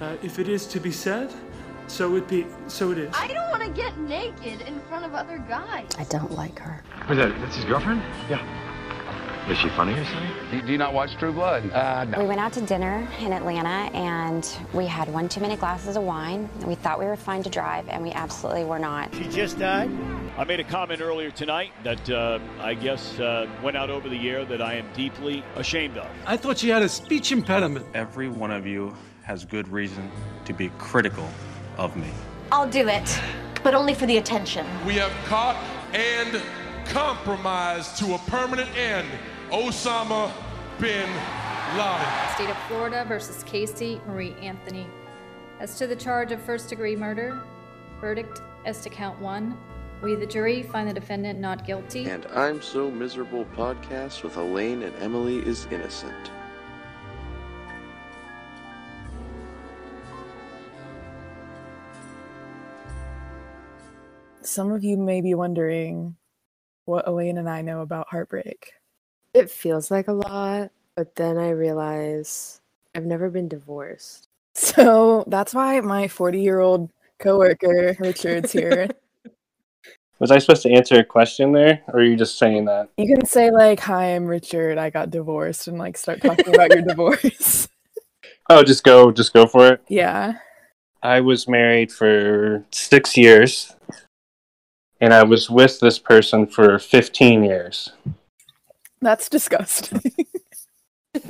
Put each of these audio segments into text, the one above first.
Uh, if it is to be said, so it be. So it is. I don't want to get naked in front of other guys. I don't like her. Was that, that's his girlfriend? Yeah. Is she funny or something? Do, do you not watch True Blood? Uh, no. We went out to dinner in Atlanta and we had one too many glasses of wine. We thought we were fine to drive and we absolutely were not. She just died. I made a comment earlier tonight that uh, I guess uh, went out over the air that I am deeply ashamed of. I thought she had a speech impediment. Every one of you has good reason to be critical of me. I'll do it, but only for the attention. We have caught and compromised to a permanent end Osama bin Laden. State of Florida versus Casey Marie Anthony. As to the charge of first degree murder, verdict as to count one. We, the jury, find the defendant not guilty. And I'm So Miserable podcast with Elaine and Emily is innocent. Some of you may be wondering what Elaine and I know about heartbreak. It feels like a lot, but then I realize I've never been divorced. So that's why my 40 year old coworker Richard's here. Was I supposed to answer a question there, or are you just saying that? You can say like, "Hi, I'm Richard. I got divorced," and like start talking about your divorce. Oh, just go, just go for it. Yeah. I was married for six years, and I was with this person for 15 years. That's disgusting.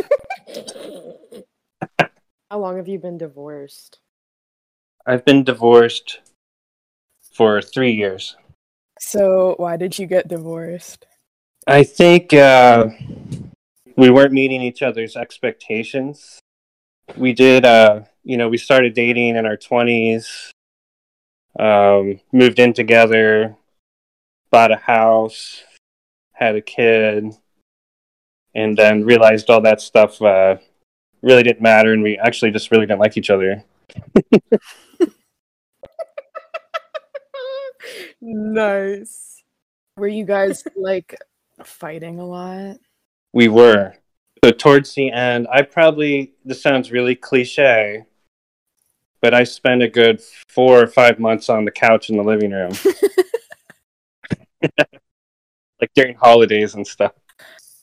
How long have you been divorced? I've been divorced for three years. so why did you get divorced? I think uh, we weren't meeting each other's expectations. We did, uh, you know, we started dating in our 20s, um, moved in together, bought a house, had a kid, and then realized all that stuff uh, really didn't matter, and we actually just really didn't like each other. nice. Were you guys like fighting a lot? We were. So towards the end, I probably, this sounds really cliche, but I spent a good four or five months on the couch in the living room. like during holidays and stuff.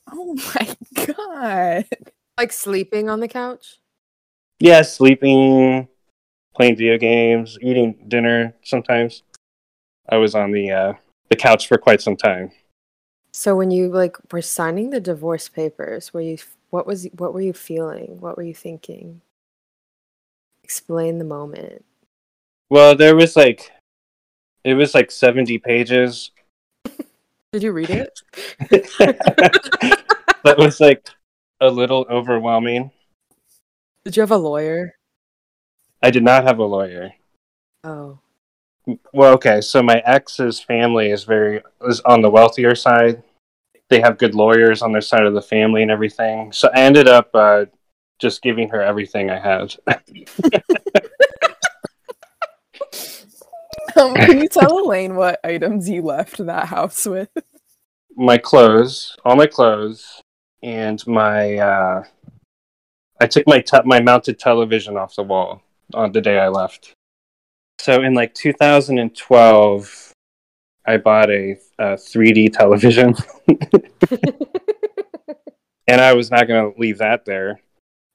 Oh my god. Like sleeping on the couch? Yeah, sleeping, playing video games, eating dinner sometimes. I was on the uh, the couch for quite some time. So when you like were signing the divorce papers, were you what was what were you feeling? What were you thinking? Explain the moment. Well, there was like it was like 70 pages. Did you read it? that was like a little overwhelming. Did you have a lawyer? I did not have a lawyer. Oh. Well, okay, so my ex's family is very is on the wealthier side. They have good lawyers on their side of the family and everything. So I ended up uh, just giving her everything I had. Um, can you tell Elaine what items you left that house with? my clothes, all my clothes, and my uh, I took my te- my mounted television off the wall on the day I left. So in like 2012, I bought a, a 3D television, and I was not going to leave that there.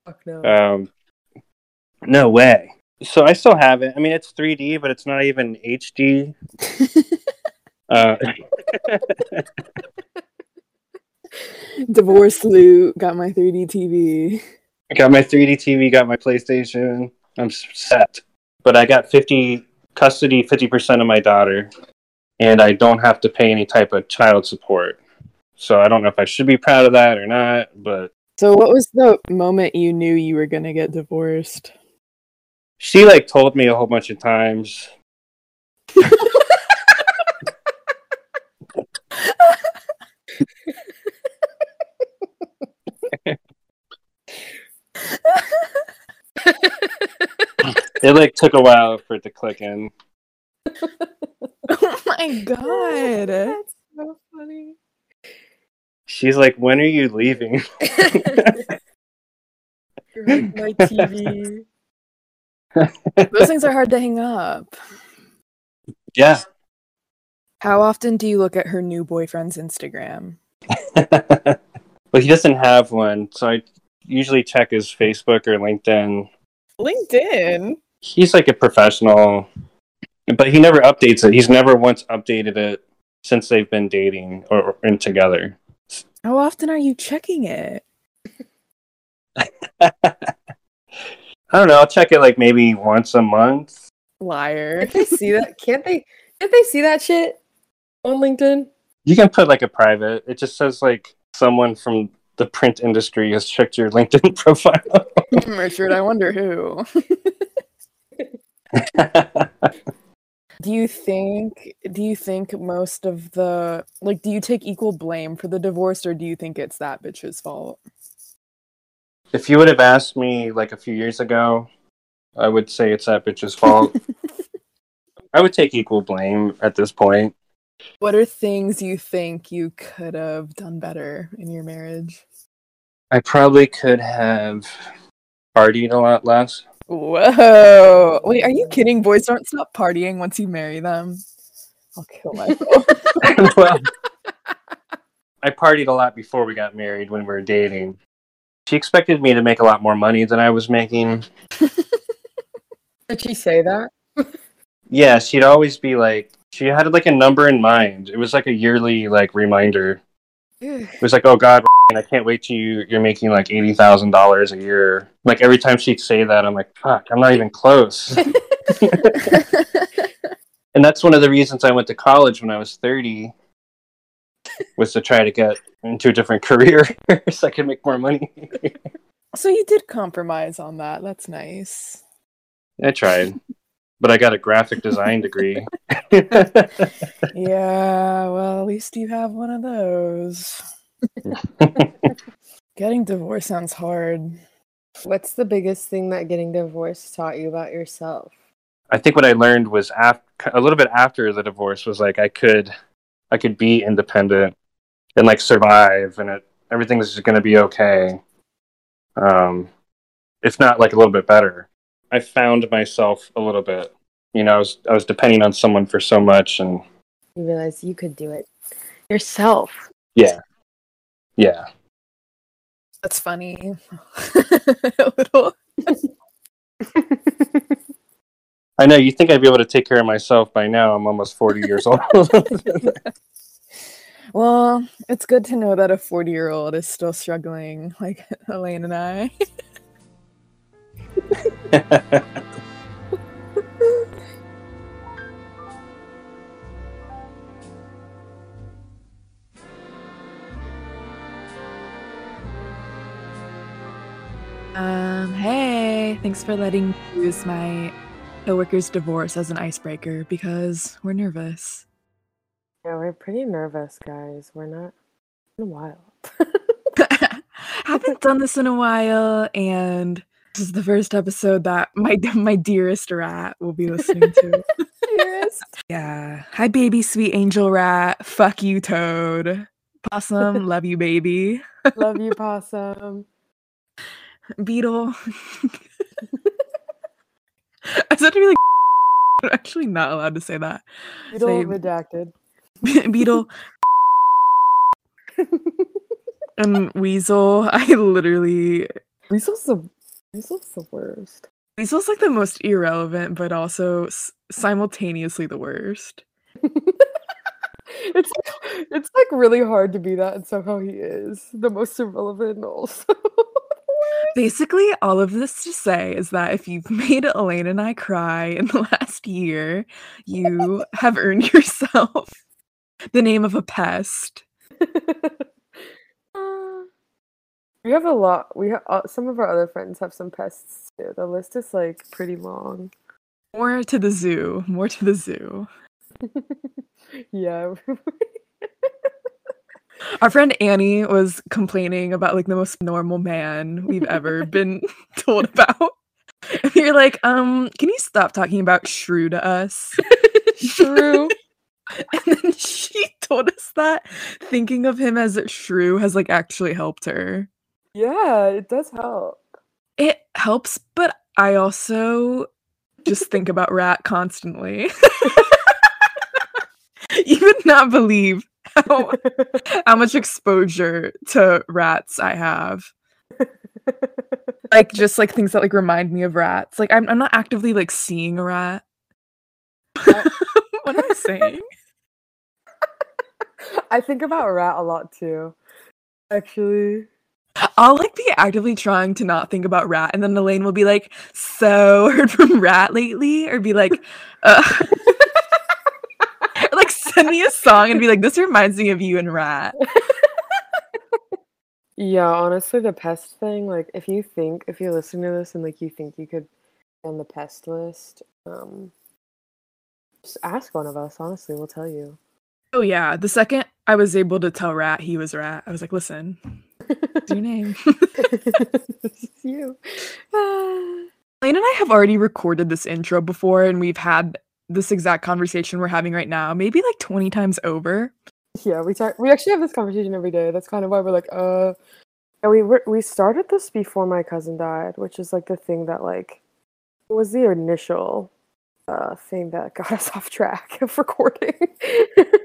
Fuck no. Um, no way. So I still have it. I mean, it's 3D, but it's not even HD. uh, Divorce loot, got my 3D TV. I got my 3D TV, got my PlayStation. I'm set. But I got 50 custody, 50% of my daughter, and I don't have to pay any type of child support. So I don't know if I should be proud of that or not, but So what was the moment you knew you were gonna get divorced? she like told me a whole bunch of times. It like took a while for it to click in. oh my god. That's so funny. She's like, "When are you leaving?" You're like my TV. Those things are hard to hang up. Yeah. How often do you look at her new boyfriend's Instagram? well, he doesn't have one, so I usually check his Facebook or LinkedIn. LinkedIn. He's like a professional, but he never updates it. He's never once updated it since they've been dating or, or and together. How often are you checking it? I don't know. I'll check it like maybe once a month. Liar. Can't they see that? Can't they? Can't they see that shit on LinkedIn? You can put like a private. It just says like someone from the print industry has checked your LinkedIn profile. Richard, I wonder who. do you think do you think most of the like do you take equal blame for the divorce or do you think it's that bitch's fault? if you would have asked me like a few years ago, I would say it's that bitch's fault. I would take equal blame at this point. What are things you think you could have done better in your marriage? I probably could have partied a lot less. Whoa. Wait, are you kidding? Boys don't stop partying once you marry them. I'll kill myself. well, I partied a lot before we got married when we were dating. She expected me to make a lot more money than I was making. Did she say that? Yeah, she'd always be like, she had like a number in mind. It was like a yearly like reminder. It was like, oh God, I can't wait till you you're making like eighty thousand dollars a year. Like every time she'd say that, I'm like, fuck, I'm not even close. and that's one of the reasons I went to college when I was thirty, was to try to get into a different career so I could make more money. so you did compromise on that. That's nice. I tried, but I got a graphic design degree. Yeah, well, at least you have one of those. Getting divorced sounds hard. What's the biggest thing that getting divorced taught you about yourself? I think what I learned was af- a little bit after the divorce was like I could I could be independent and like survive and it everything's just going to be okay. Um if not like a little bit better. I found myself a little bit. You know, I was I was depending on someone for so much and You realize you could do it yourself. yeah. Yeah. That's funny. I know you think I'd be able to take care of myself by now. I'm almost 40 years old. Well, it's good to know that a 40 year old is still struggling, like Elaine and I. Um, hey, thanks for letting me use my coworker's divorce as an icebreaker because we're nervous. Yeah, we're pretty nervous, guys. We're not in a while. Haven't done this in a while, and this is the first episode that my my dearest rat will be listening to. dearest. Yeah. Hi, baby, sweet angel rat. Fuck you, toad. Possum, love you, baby. Love you, possum. Beetle. I said to be like, I'm actually not allowed to say that. Beetle Say- redacted. Beetle. and Weasel, I literally. Weasel's the Weasel's the worst. Weasel's like the most irrelevant, but also s- simultaneously the worst. It's it's like really hard to be that, and somehow he is the most irrelevant also. Basically, all of this to say is that if you've made Elaine and I cry in the last year, you have earned yourself the name of a pest. we have a lot. We have uh, some of our other friends have some pests too. The list is like pretty long. More to the zoo. More to the zoo. yeah. Our friend Annie was complaining about like the most normal man we've ever been told about. And you're like, um, can you stop talking about Shrew to us? Shrew. and then she told us that thinking of him as Shrew has like actually helped her. yeah, it does help. It helps, but I also just think about rat constantly. you would not believe how, how much exposure to rats I have. like just like things that like remind me of rats. Like I'm I'm not actively like seeing a rat. what am I saying? I think about rat a lot too. Actually. I'll like be actively trying to not think about rat, and then Elaine will be like, "So heard from rat lately," or be like, uh, like send me a song and be like, "This reminds me of you and rat." Yeah, honestly, the pest thing, like if you think if you're listening to this and like you think you could be on the pest list, um just ask one of us, honestly, we'll tell you. Oh yeah, the second I was able to tell rat he was rat, I was like, "Listen, what's your name?" this is you. Elaine and I have already recorded this intro before, and we've had this exact conversation we're having right now, maybe like twenty times over. Yeah, we talk we actually have this conversation every day. That's kind of why we're like, uh and we were, we started this before my cousin died, which is like the thing that like was the initial uh thing that got us off track of recording.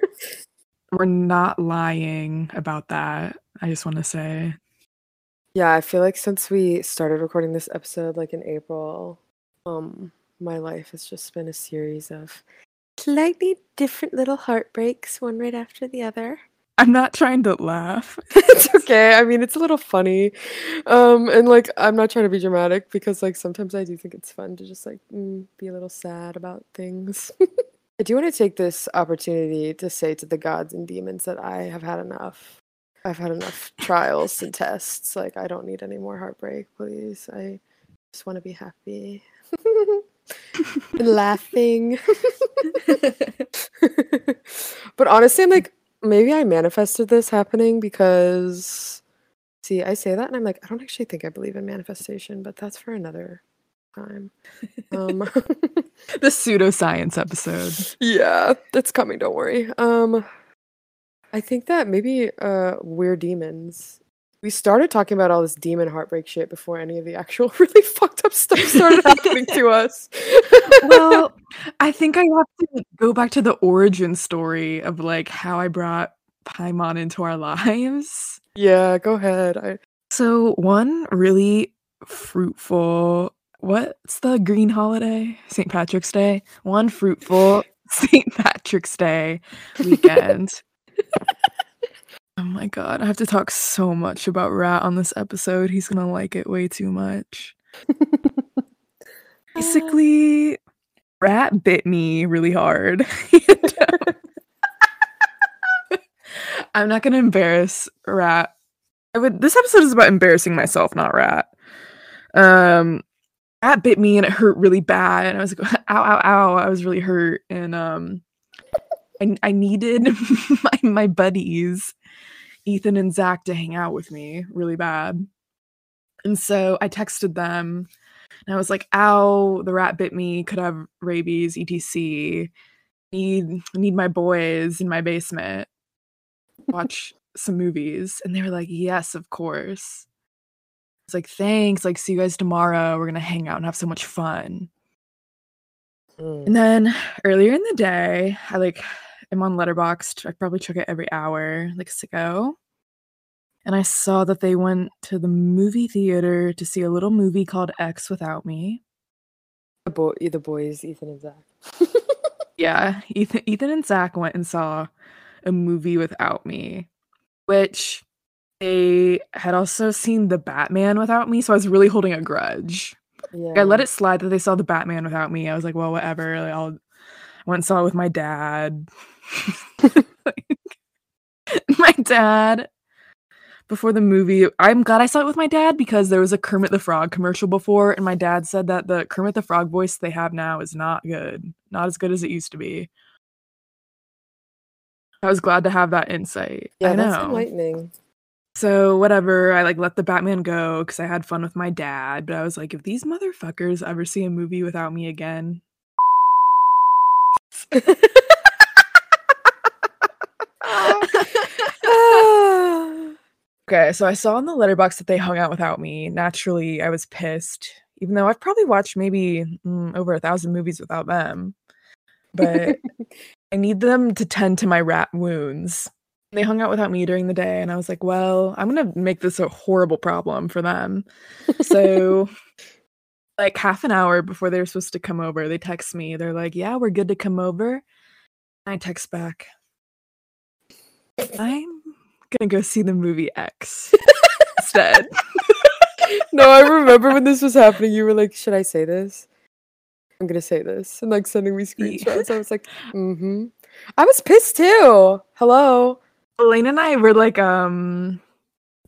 We're not lying about that. I just want to say. Yeah, I feel like since we started recording this episode like in April, um my life has just been a series of slightly different little heartbreaks, one right after the other. I'm not trying to laugh. it's okay. I mean, it's a little funny. Um and like I'm not trying to be dramatic because like sometimes I do think it's fun to just like mm, be a little sad about things. I do want to take this opportunity to say to the gods and demons that I have had enough. I've had enough trials and tests. Like I don't need any more heartbreak, please. I just want to be happy. and laughing. but honestly, I'm like, maybe I manifested this happening because, see, I say that and I'm like, I don't actually think I believe in manifestation, but that's for another time. Um, the pseudoscience episode. yeah, that's coming. Don't worry. Um, I think that maybe uh, we're demons. We started talking about all this demon heartbreak shit before any of the actual really fucked up stuff started happening to us. well, I think I have to go back to the origin story of like how I brought Paimon into our lives. Yeah, go ahead. I So one really fruitful what's the green holiday? St. Patrick's Day. One fruitful St. Patrick's Day weekend. Oh my god, I have to talk so much about Rat on this episode. He's gonna like it way too much. Basically, Rat bit me really hard. I'm not gonna embarrass Rat. I would. This episode is about embarrassing myself, not Rat. Um, Rat bit me and it hurt really bad, and I was like, "Ow, ow, ow!" I was really hurt, and um, I I needed my my buddies, Ethan and Zach, to hang out with me really bad, and so I texted them, and I was like, "Ow, the rat bit me. Could have rabies, etc. Need need my boys in my basement. Watch some movies." And they were like, "Yes, of course." It's like, "Thanks. Like, see you guys tomorrow. We're gonna hang out and have so much fun." Mm. And then earlier in the day, I like am on Letterboxd. I probably check it every hour, like a sicko. And I saw that they went to the movie theater to see a little movie called X Without Me. the boy, the boys, Ethan and Zach. Yeah, Ethan, Ethan and Zach went and saw a movie without me, which they had also seen the Batman without me. So I was really holding a grudge. Like, I let it slide that they saw the Batman without me. I was like, well, whatever. Like, I'll I went and saw it with my dad. My dad before the movie. I'm glad I saw it with my dad because there was a Kermit the Frog commercial before, and my dad said that the Kermit the Frog voice they have now is not good, not as good as it used to be. I was glad to have that insight. Yeah, I that's know. enlightening. So whatever, I like let the Batman go because I had fun with my dad. But I was like, if these motherfuckers ever see a movie without me again, okay. So I saw in the letterbox that they hung out without me. Naturally, I was pissed, even though I've probably watched maybe mm, over a thousand movies without them. But I need them to tend to my rat wounds. They hung out without me during the day, and I was like, well, I'm gonna make this a horrible problem for them. So, like half an hour before they're supposed to come over, they text me. They're like, yeah, we're good to come over. I text back, I'm gonna go see the movie X instead. no, I remember when this was happening. You were like, "Should I say this?" I'm gonna say this, and like sending me screenshots. I was like, "Mm-hmm." I was pissed too. Hello, Elaine and I were like, um,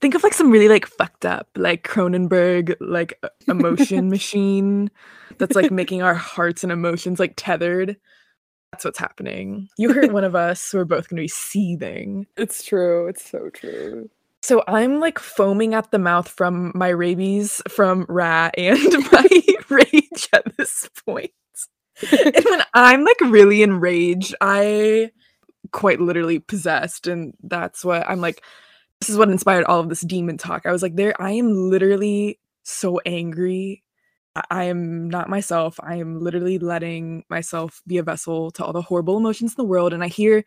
think of like some really like fucked up, like Cronenberg, like emotion machine that's like making our hearts and emotions like tethered. That's what's happening. You hurt one of us, we're both gonna be seething. It's true. It's so true. So I'm like foaming at the mouth from my rabies from rat and my rage at this point. and when I'm like really enraged, I quite literally possessed, and that's what I'm like. This is what inspired all of this demon talk. I was like, there, I am literally so angry. I- am not myself. I am literally letting myself be a vessel to all the horrible emotions in the world. And I hear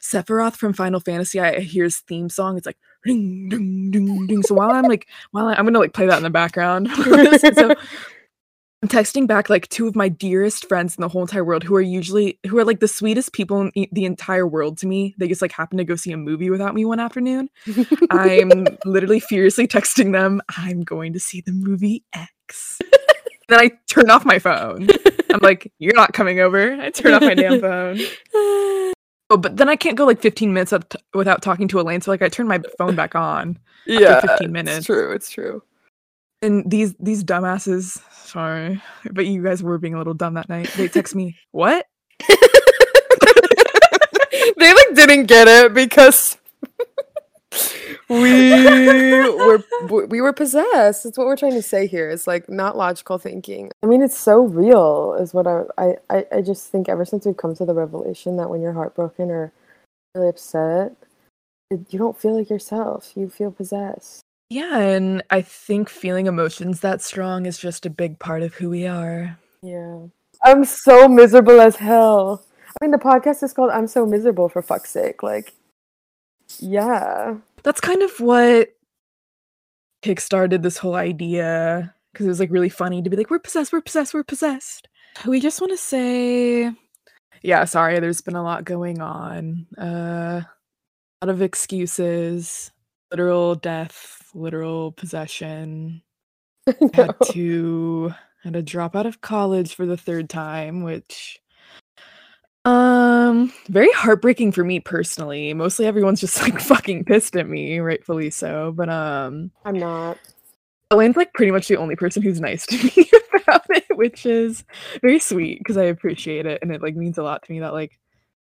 Sephiroth from Final Fantasy. I hear his theme song. It's like ding, ding, ding, ding. So while I'm like, while I, I'm gonna like play that in the background. so I'm texting back like two of my dearest friends in the whole entire world who are usually who are like the sweetest people in e- the entire world to me. They just like happen to go see a movie without me one afternoon. I'm literally furiously texting them, I'm going to see the movie X. then I turn off my phone. I'm like, you're not coming over. I turn off my damn phone. Oh, but then I can't go like 15 minutes up t- without talking to Elaine. So like I turn my phone back on Yeah, after 15 minutes. It's true. It's true. And these these dumbasses, sorry, but you guys were being a little dumb that night. They text me, "What?" they like didn't get it because we were we were possessed. That's what we're trying to say here. It's like not logical thinking. I mean, it's so real. Is what I I I- I just think ever since we've come to the revelation that when you're heartbroken or really upset, it, you don't feel like yourself. You feel possessed. Yeah, and I think feeling emotions that strong is just a big part of who we are. Yeah. I'm so miserable as hell. I mean, the podcast is called "I'm So Miserable" for fuck's sake. Like, yeah. That's kind of what kickstarted this whole idea because it was like really funny to be like, "We're possessed, we're possessed, we're possessed." We just want to say, yeah, sorry, there's been a lot going on. Uh, a lot of excuses, literal death, literal possession. had to had to drop out of college for the third time, which um very heartbreaking for me personally. Mostly everyone's just like fucking pissed at me, rightfully so. But um I'm not. Elaine's like pretty much the only person who's nice to me about it, which is very sweet because I appreciate it and it like means a lot to me that like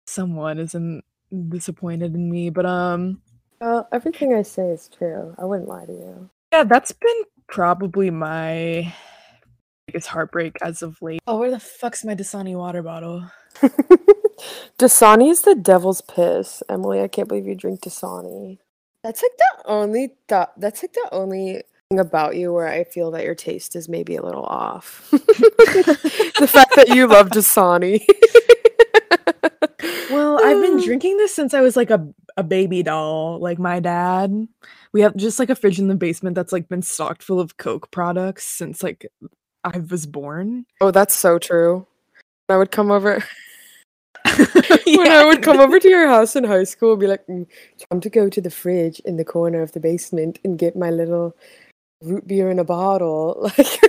someone isn't disappointed in me. But um Well, everything I say is true. I wouldn't lie to you. yeah, that's been probably my biggest heartbreak as of late. Oh, where the fuck's my Dasani water bottle? Dasani is the devil's piss. Emily, I can't believe you drink Dasani. That's like the only th- that's like the only thing about you where I feel that your taste is maybe a little off. the fact that you love Dasani. Well, I've been drinking this since I was like a a baby doll. Like my dad, we have just like a fridge in the basement that's like been stocked full of Coke products since like I was born. Oh, that's so true. I would come over when I would come over to your house in high school and be like, mm, time to go to the fridge in the corner of the basement and get my little root beer in a bottle. Like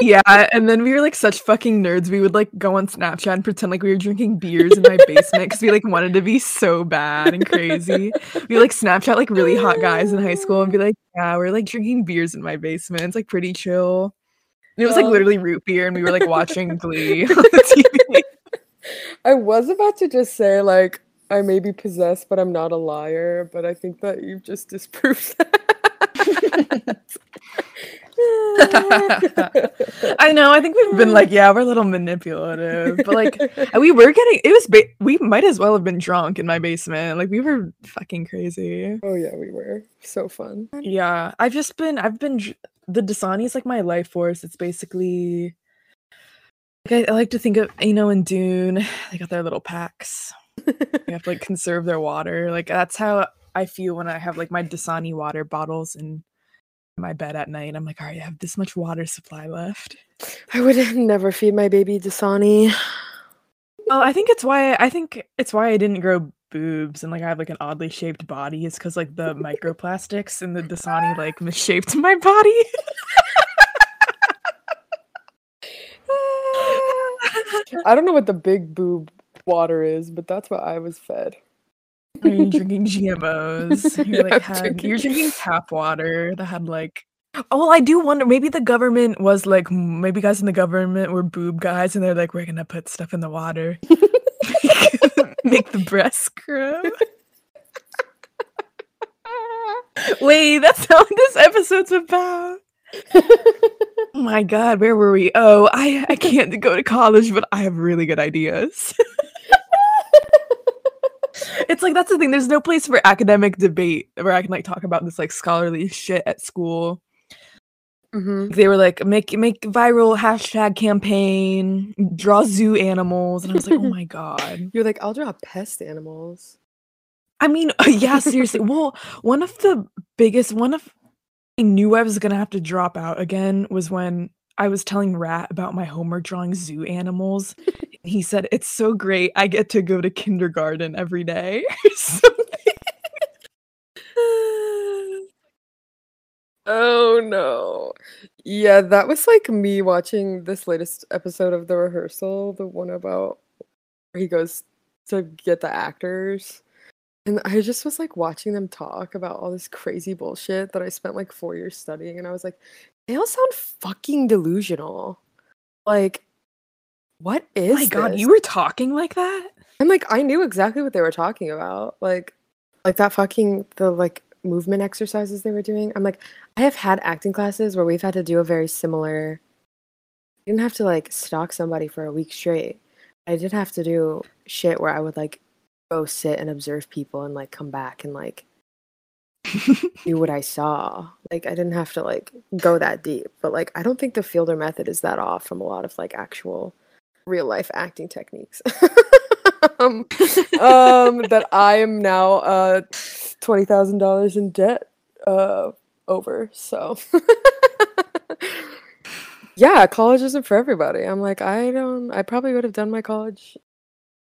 yeah, and then we were like such fucking nerds. We would like go on Snapchat and pretend like we were drinking beers in my basement because we like wanted to be so bad and crazy. We like Snapchat like really hot guys in high school and be like, yeah, we're like drinking beers in my basement. It's like pretty chill. And it was like literally root beer, and we were like watching Glee on the TV. I was about to just say like I may be possessed, but I'm not a liar. But I think that you've just disproved that. I know. I think we've been like, yeah, we're a little manipulative, but like, we were getting. It was. Ba- we might as well have been drunk in my basement. Like, we were fucking crazy. oh yeah, we were so fun. Yeah, I've just been. I've been. the Dasani is like my life force. It's basically like I, I like to think of you know in Dune, they got their little packs. you have to like conserve their water. Like that's how I feel when I have like my Dasani water bottles in my bed at night. I'm like, all right, I have this much water supply left. I would never feed my baby Dasani. Well, I think it's why I think it's why I didn't grow boobs and like I have like an oddly shaped body. It's because like the microplastics and the Dasani like misshaped my body. I don't know what the big boob water is, but that's what I was fed. Are you drinking GMOs? You're like had, drinking- you're drinking tap water that had like Oh, well, I do wonder. Maybe the government was like, "Mm, maybe guys in the government were boob guys, and they're like, we're gonna put stuff in the water, make the breasts grow. Wait, that's not what this episode's about. Oh my god, where were we? Oh, I I can't go to college, but I have really good ideas. it's like that's the thing. There's no place for academic debate where I can like talk about this like scholarly shit at school. Mm-hmm. They were like, make make viral hashtag campaign, draw zoo animals, and I was like, oh my god. You're like, I'll draw pest animals. I mean, yeah, seriously. Well, one of the biggest, one of I knew I was gonna have to drop out again was when I was telling Rat about my homework drawing zoo animals. he said, It's so great. I get to go to kindergarten every day. Oh no. Yeah, that was like me watching this latest episode of the rehearsal, the one about where he goes to get the actors. And I just was like watching them talk about all this crazy bullshit that I spent like four years studying, and I was like, they all sound fucking delusional. Like, what is oh my god, this? you were talking like that? And like I knew exactly what they were talking about. Like like that fucking the like movement exercises they were doing. I'm like, I have had acting classes where we've had to do a very similar I didn't have to like stalk somebody for a week straight. I did have to do shit where I would like go sit and observe people and like come back and like do what I saw. Like I didn't have to like go that deep. But like I don't think the Fielder method is that off from a lot of like actual real life acting techniques. um, um, that I am now uh twenty thousand dollars in debt uh over. So yeah, college isn't for everybody. I'm like, I don't. I probably would have done my college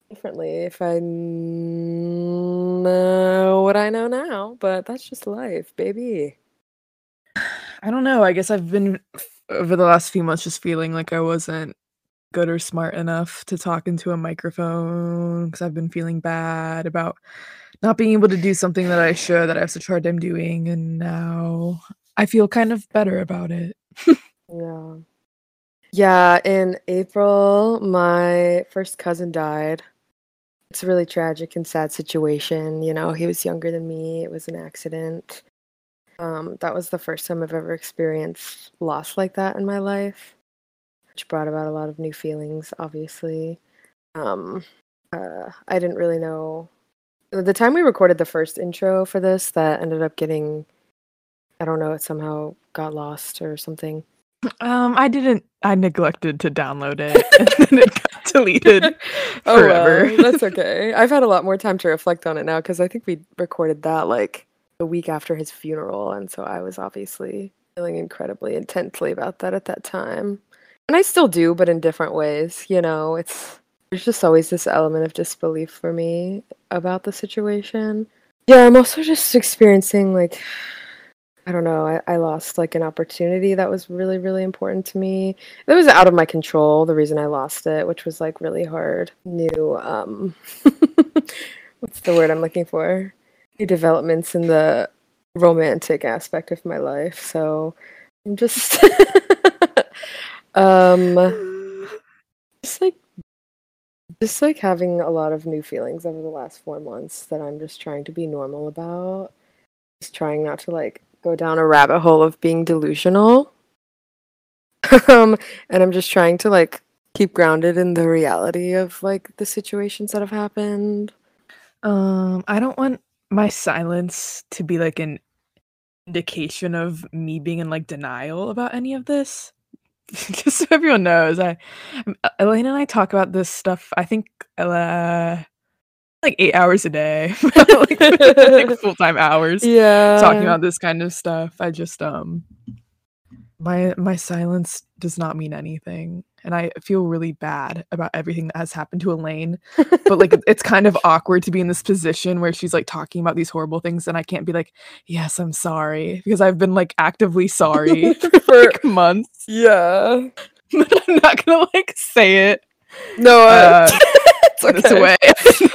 differently if I know uh, what I know now. But that's just life, baby. I don't know. I guess I've been over the last few months just feeling like I wasn't good or smart enough to talk into a microphone because I've been feeling bad about not being able to do something that I should that I have such a hard time doing, and now I feel kind of better about it. Yeah. Yeah, in April, my first cousin died. It's a really tragic and sad situation. You know, he was younger than me. It was an accident. Um, that was the first time I've ever experienced loss like that in my life, which brought about a lot of new feelings, obviously. Um, uh, I didn't really know. The time we recorded the first intro for this, that ended up getting, I don't know, it somehow got lost or something. Um, I didn't. I neglected to download it, and then it got deleted Oh forever. well, that's okay. I've had a lot more time to reflect on it now because I think we recorded that like a week after his funeral, and so I was obviously feeling incredibly intensely about that at that time, and I still do, but in different ways. You know, it's there's just always this element of disbelief for me about the situation. Yeah, I'm also just experiencing like I don't know. I, I lost like an opportunity that was really, really important to me. It was out of my control, the reason I lost it, which was like really hard. New, um, what's the word I'm looking for? New developments in the romantic aspect of my life. So I'm just, um, just like, just like having a lot of new feelings over the last four months that I'm just trying to be normal about. Just trying not to like go down a rabbit hole of being delusional. um, and I'm just trying to like keep grounded in the reality of like the situations that have happened. Um, I don't want my silence to be like an indication of me being in like denial about any of this. Just so everyone knows, I Elaine and I talk about this stuff. I think uh, like eight hours a day, like, like full time hours. Yeah. talking about this kind of stuff. I just um, my my silence does not mean anything, and I feel really bad about everything that has happened to Elaine. but like, it's kind of awkward to be in this position where she's like talking about these horrible things, and I can't be like, "Yes, I'm sorry," because I've been like actively sorry for like, months. Yeah. but I'm not gonna like say it. No, uh, Uh, it's this okay. way.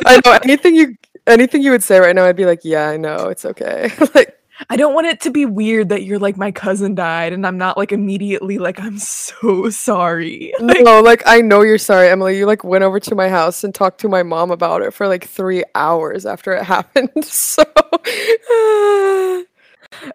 I know anything you anything you would say right now, I'd be like, yeah, I know, it's okay. like, I don't want it to be weird that you're like my cousin died, and I'm not like immediately like I'm so sorry. no, like I know you're sorry, Emily. You like went over to my house and talked to my mom about it for like three hours after it happened. So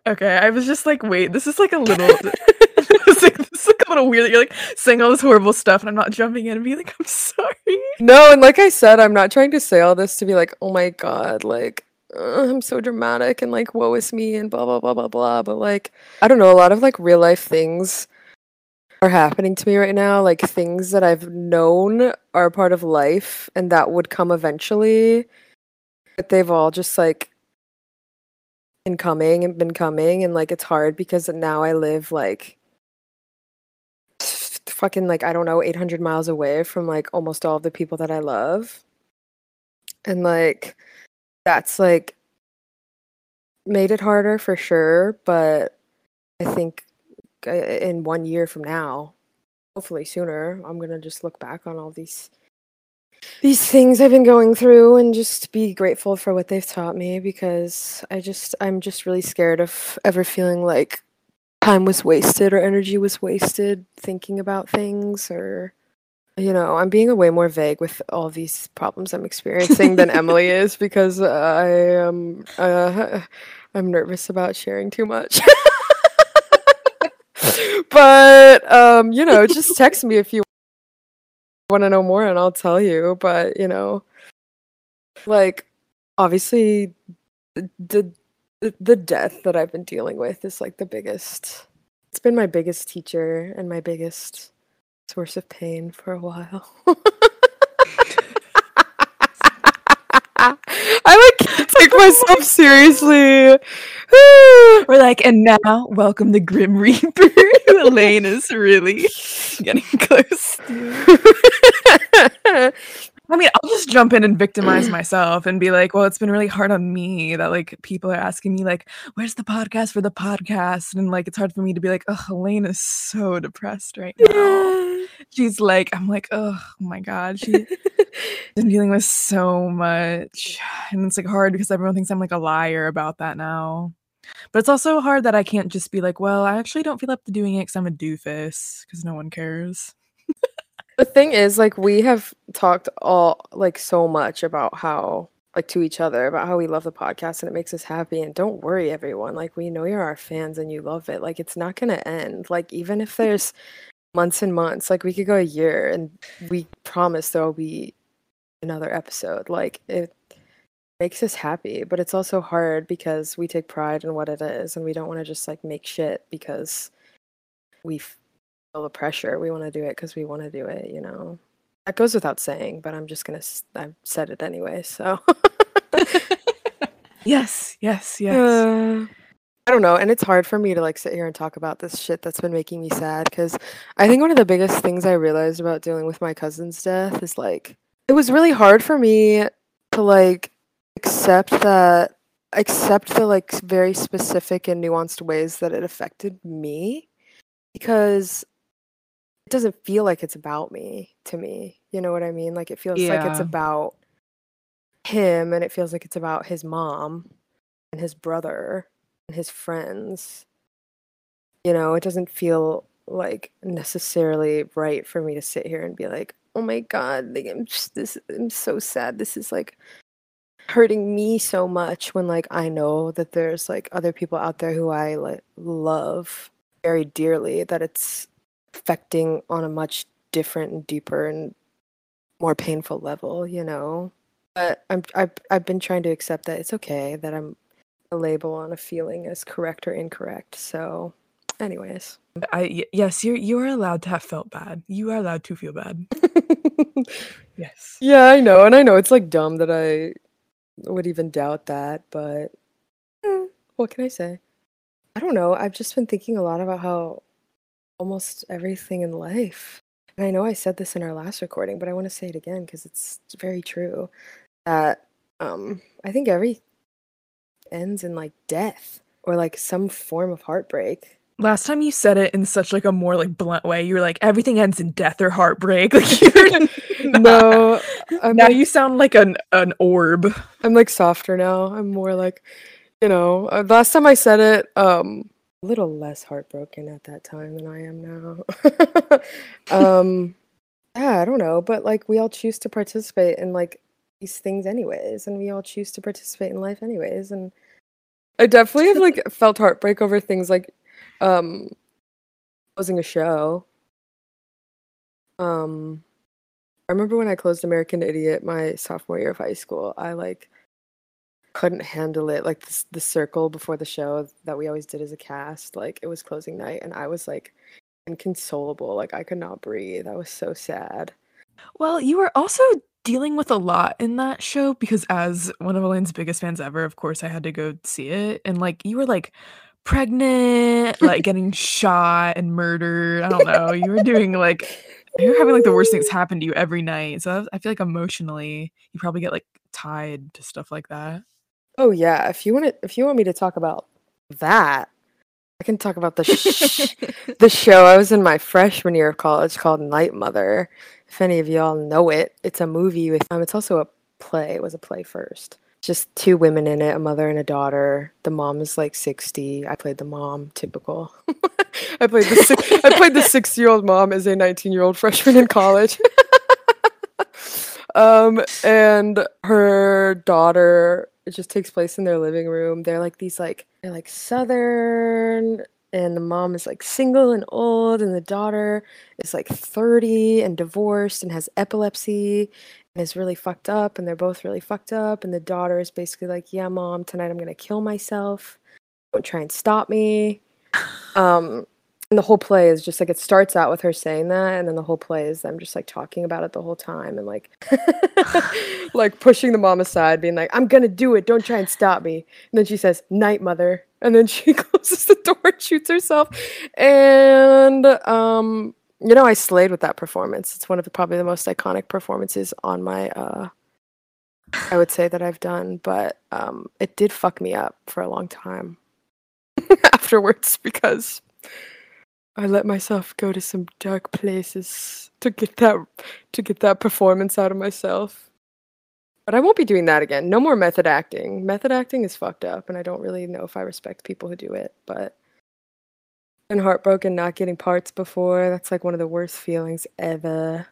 Okay, I was just like, wait, this is like a little. it's like, this is like a little weird that you're like saying all this horrible stuff, and I'm not jumping in and being like, I'm sorry. No, and like I said, I'm not trying to say all this to be like, oh my god, like uh, I'm so dramatic and like woe is me and blah blah blah blah blah. But like I don't know, a lot of like real life things are happening to me right now, like things that I've known are part of life and that would come eventually, but they've all just like been coming and been coming, and like it's hard because now I live like fucking like I don't know 800 miles away from like almost all of the people that I love. And like that's like made it harder for sure, but I think uh, in 1 year from now, hopefully sooner, I'm going to just look back on all these these things I've been going through and just be grateful for what they've taught me because I just I'm just really scared of ever feeling like time was wasted or energy was wasted thinking about things or you know i'm being way more vague with all these problems i'm experiencing than emily is because i am uh, i'm nervous about sharing too much. But um you know just text me if you want to know more and i'll tell you but you know like obviously the, the the death that I've been dealing with is like the biggest. It's been my biggest teacher and my biggest source of pain for a while. I like take myself seriously. We're like, and now welcome the Grim Reaper. Elaine is really getting close. I mean, I'll just jump in and victimize myself and be like, well, it's been really hard on me that like people are asking me like, where's the podcast for the podcast? And like it's hard for me to be like, oh, Elaine is so depressed right now. She's like, I'm like, oh my god, she's been dealing with so much. And it's like hard because everyone thinks I'm like a liar about that now. But it's also hard that I can't just be like, well, I actually don't feel up to doing it because I'm a doofus because no one cares. The thing is, like, we have talked all like so much about how, like, to each other about how we love the podcast and it makes us happy. And don't worry, everyone. Like, we know you're our fans and you love it. Like, it's not gonna end. Like, even if there's months and months, like, we could go a year and we promise there will be another episode. Like, it makes us happy, but it's also hard because we take pride in what it is and we don't want to just like make shit because we feel the pressure. We want to do it because we want to do it, you know. That goes without saying, but I'm just gonna. I've said it anyway, so. Yes, yes, yes. Uh, I don't know, and it's hard for me to like sit here and talk about this shit that's been making me sad because I think one of the biggest things I realized about dealing with my cousin's death is like it was really hard for me to like accept that accept the like very specific and nuanced ways that it affected me because it doesn't feel like it's about me to me. You know what I mean? Like it feels like it's about him and it feels like it's about his mom and his brother and his friends. You know, it doesn't feel like necessarily right for me to sit here and be like, "Oh my god, like, I'm just this I'm so sad. This is like hurting me so much when like I know that there's like other people out there who I like love very dearly that it's affecting on a much different and deeper and more painful level, you know. But I'm I've I've been trying to accept that it's okay that I'm a label on a feeling as correct or incorrect. So, anyways, I yes, you're you are allowed to have felt bad. You are allowed to feel bad. yes. yeah, I know, and I know it's like dumb that I would even doubt that, but eh, what can I say? I don't know. I've just been thinking a lot about how almost everything in life, and I know I said this in our last recording, but I want to say it again because it's very true. That um, I think every ends in like death or like some form of heartbreak. Last time you said it in such like a more like blunt way, you were like everything ends in death or heartbreak. Like you're No, I'm now like, you sound like an an orb. I'm like softer now. I'm more like, you know, uh, last time I said it, um, a little less heartbroken at that time than I am now. um, yeah, I don't know, but like we all choose to participate in like these things anyways, and we all choose to participate in life anyways, and I definitely have like felt heartbreak over things like, um, closing a show. Um, I remember when I closed American Idiot my sophomore year of high school. I like couldn't handle it. Like this, the circle before the show that we always did as a cast. Like it was closing night, and I was like inconsolable. Like I could not breathe. I was so sad. Well, you were also dealing with a lot in that show because as one of Elaine's biggest fans ever, of course I had to go see it. And like you were like pregnant, like getting shot and murdered. I don't know. You were doing like you were having like the worst things happen to you every night. So I feel like emotionally you probably get like tied to stuff like that. Oh yeah, if you want to, if you want me to talk about that, I can talk about the sh- the show. I was in my freshman year of college called Night Mother. If any of y'all know it, it's a movie with um, it's also a play. It was a play first. Just two women in it, a mother and a daughter. The mom is like sixty. I played the mom, typical. I played the six, I played the six year old mom as a nineteen year old freshman in college. Um, and her daughter it just takes place in their living room. They're like these like they're like southern and the mom is like single and old and the daughter is like 30 and divorced and has epilepsy and is really fucked up and they're both really fucked up and the daughter is basically like, "Yeah, mom, tonight I'm to kill myself. Don't try and stop me." Um and the whole play is just like it starts out with her saying that and then the whole play is them just like talking about it the whole time and like like pushing the mom aside being like i'm gonna do it. Don't try and stop me. And then she says night mother. And then she closes the door and shoots herself. And um you know i slayed with that performance. It's one of the probably the most iconic performances on my uh i would say that i've done but um it did fuck me up for a long time afterwards because I let myself go to some dark places to get that to get that performance out of myself. But I won't be doing that again. No more method acting. Method acting is fucked up and I don't really know if I respect people who do it, but been heartbroken not getting parts before. That's like one of the worst feelings ever.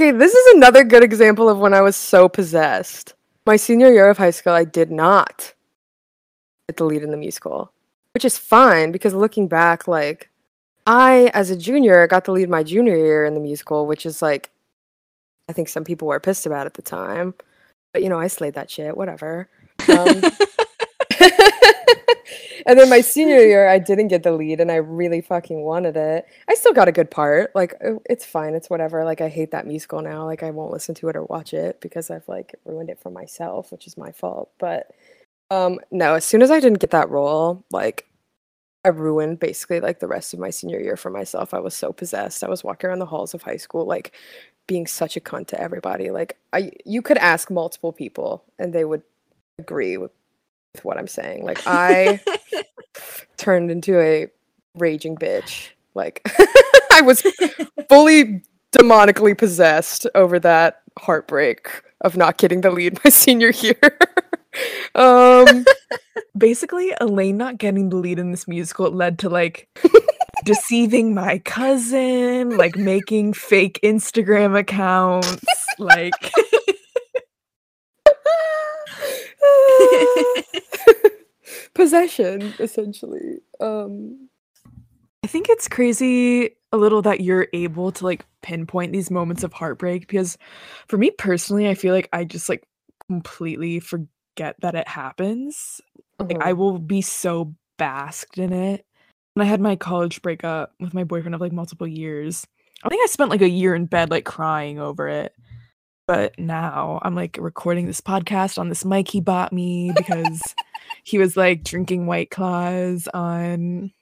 Okay, this is another good example of when I was so possessed. My senior year of high school, I did not get the lead in the musical, which is fine because looking back, like I, as a junior, got to lead my junior year in the musical, which is like, I think some people were pissed about at the time. But, you know, I slayed that shit, whatever. Um, and then my senior year, I didn't get the lead and I really fucking wanted it. I still got a good part. Like, uh, it's fine. It's whatever. Like, I hate that musical now. Like, I won't listen to it or watch it because I've, like, ruined it for myself, which is my fault. But, um, no, as soon as I didn't get that role, like, I ruined basically like the rest of my senior year for myself. I was so possessed. I was walking around the halls of high school like being such a cunt to everybody. Like I you could ask multiple people and they would agree with, with what I'm saying. Like I turned into a raging bitch. Like I was fully demonically possessed over that heartbreak of not getting the lead my senior year. Um Basically, Elaine not getting the lead in this musical led to like deceiving my cousin, like making fake Instagram accounts, like possession essentially. Um I think it's crazy a little that you're able to like pinpoint these moments of heartbreak because for me personally, I feel like I just like completely forget that it happens. Like, I mm-hmm. will be so basked in it. When I had my college breakup with my boyfriend of like multiple years, I think I spent like a year in bed like crying over it. But now I'm like recording this podcast on this mic he bought me because he was like drinking white claws on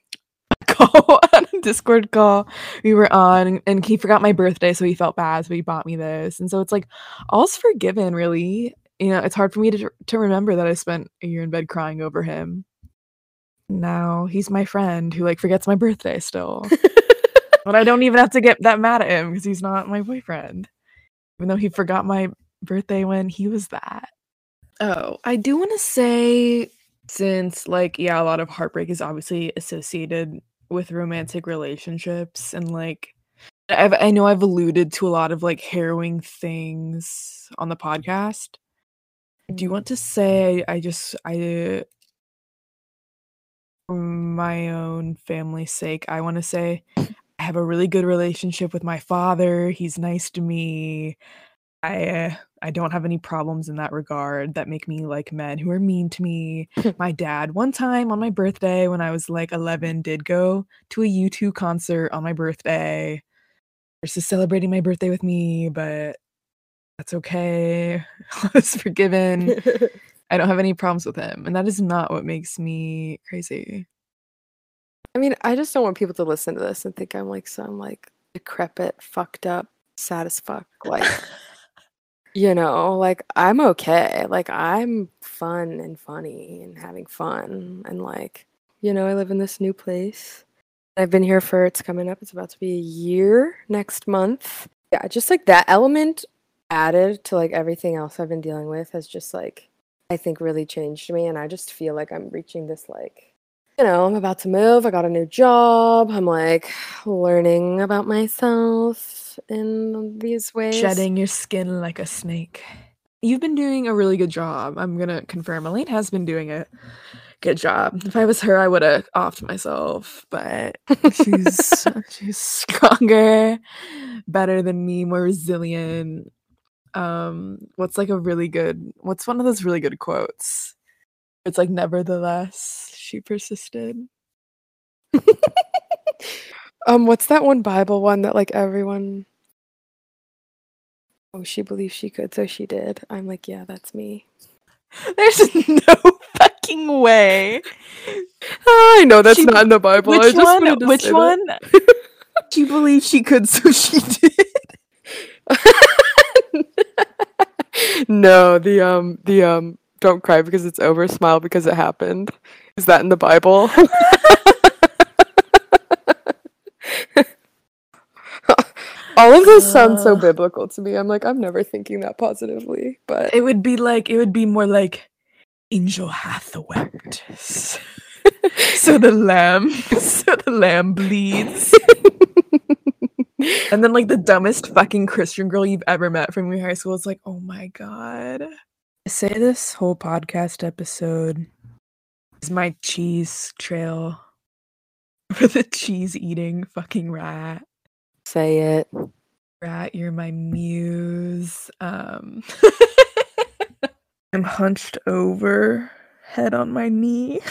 a call on a Discord call we were on and he forgot my birthday so he felt bad so he bought me this. And so it's like all's forgiven really. You know, it's hard for me to to remember that I spent a year in bed crying over him. Now he's my friend who like forgets my birthday still. but I don't even have to get that mad at him because he's not my boyfriend. Even though he forgot my birthday when he was that. Oh, I do want to say since like yeah, a lot of heartbreak is obviously associated with romantic relationships and like I've, I know I've alluded to a lot of like harrowing things on the podcast. Do want to say I just I for my own family's sake, I want to say I have a really good relationship with my father. He's nice to me. I uh, I don't have any problems in that regard that make me like men who are mean to me. my dad, one time on my birthday when I was like 11, did go to a U2 concert on my birthday. Versus celebrating my birthday with me, but that's okay. I was forgiven. I don't have any problems with him, and that is not what makes me crazy. I mean, I just don't want people to listen to this and think I'm like some like decrepit, fucked up, sad as fuck. Like, you know, like I'm okay. Like I'm fun and funny and having fun. And like, you know, I live in this new place. I've been here for it's coming up, it's about to be a year next month. Yeah, just like that element added to like everything else I've been dealing with has just like I think really changed me and I just feel like I'm reaching this like you know, I'm about to move. I got a new job. I'm like learning about myself in these ways. Shedding your skin like a snake. You've been doing a really good job. I'm gonna confirm. Elaine has been doing a good job. If I was her, I would have offed myself, but she's she's stronger, better than me, more resilient. Um, what's like a really good what's one of those really good quotes? It's like nevertheless, she persisted. um, what's that one Bible one that like everyone Oh, she believed she could, so she did. I'm like, yeah, that's me. There's no fucking way. I know that's She- not in the Bible. I Which one? Which one? she believed she could, so she did. no, the um the um don't cry because it's over, smile because it happened. Is that in the Bible? All of this sounds so biblical to me. I'm like, I'm never thinking that positively, but It would be like it would be more like Angel hath wept. so the lamb so the lamb bleeds. And then like the dumbest fucking Christian girl you've ever met from your high school is like, oh my god. I say this whole podcast episode is my cheese trail for the cheese eating fucking rat. say it. Rat, you're my muse. Um I'm hunched over, head on my knee.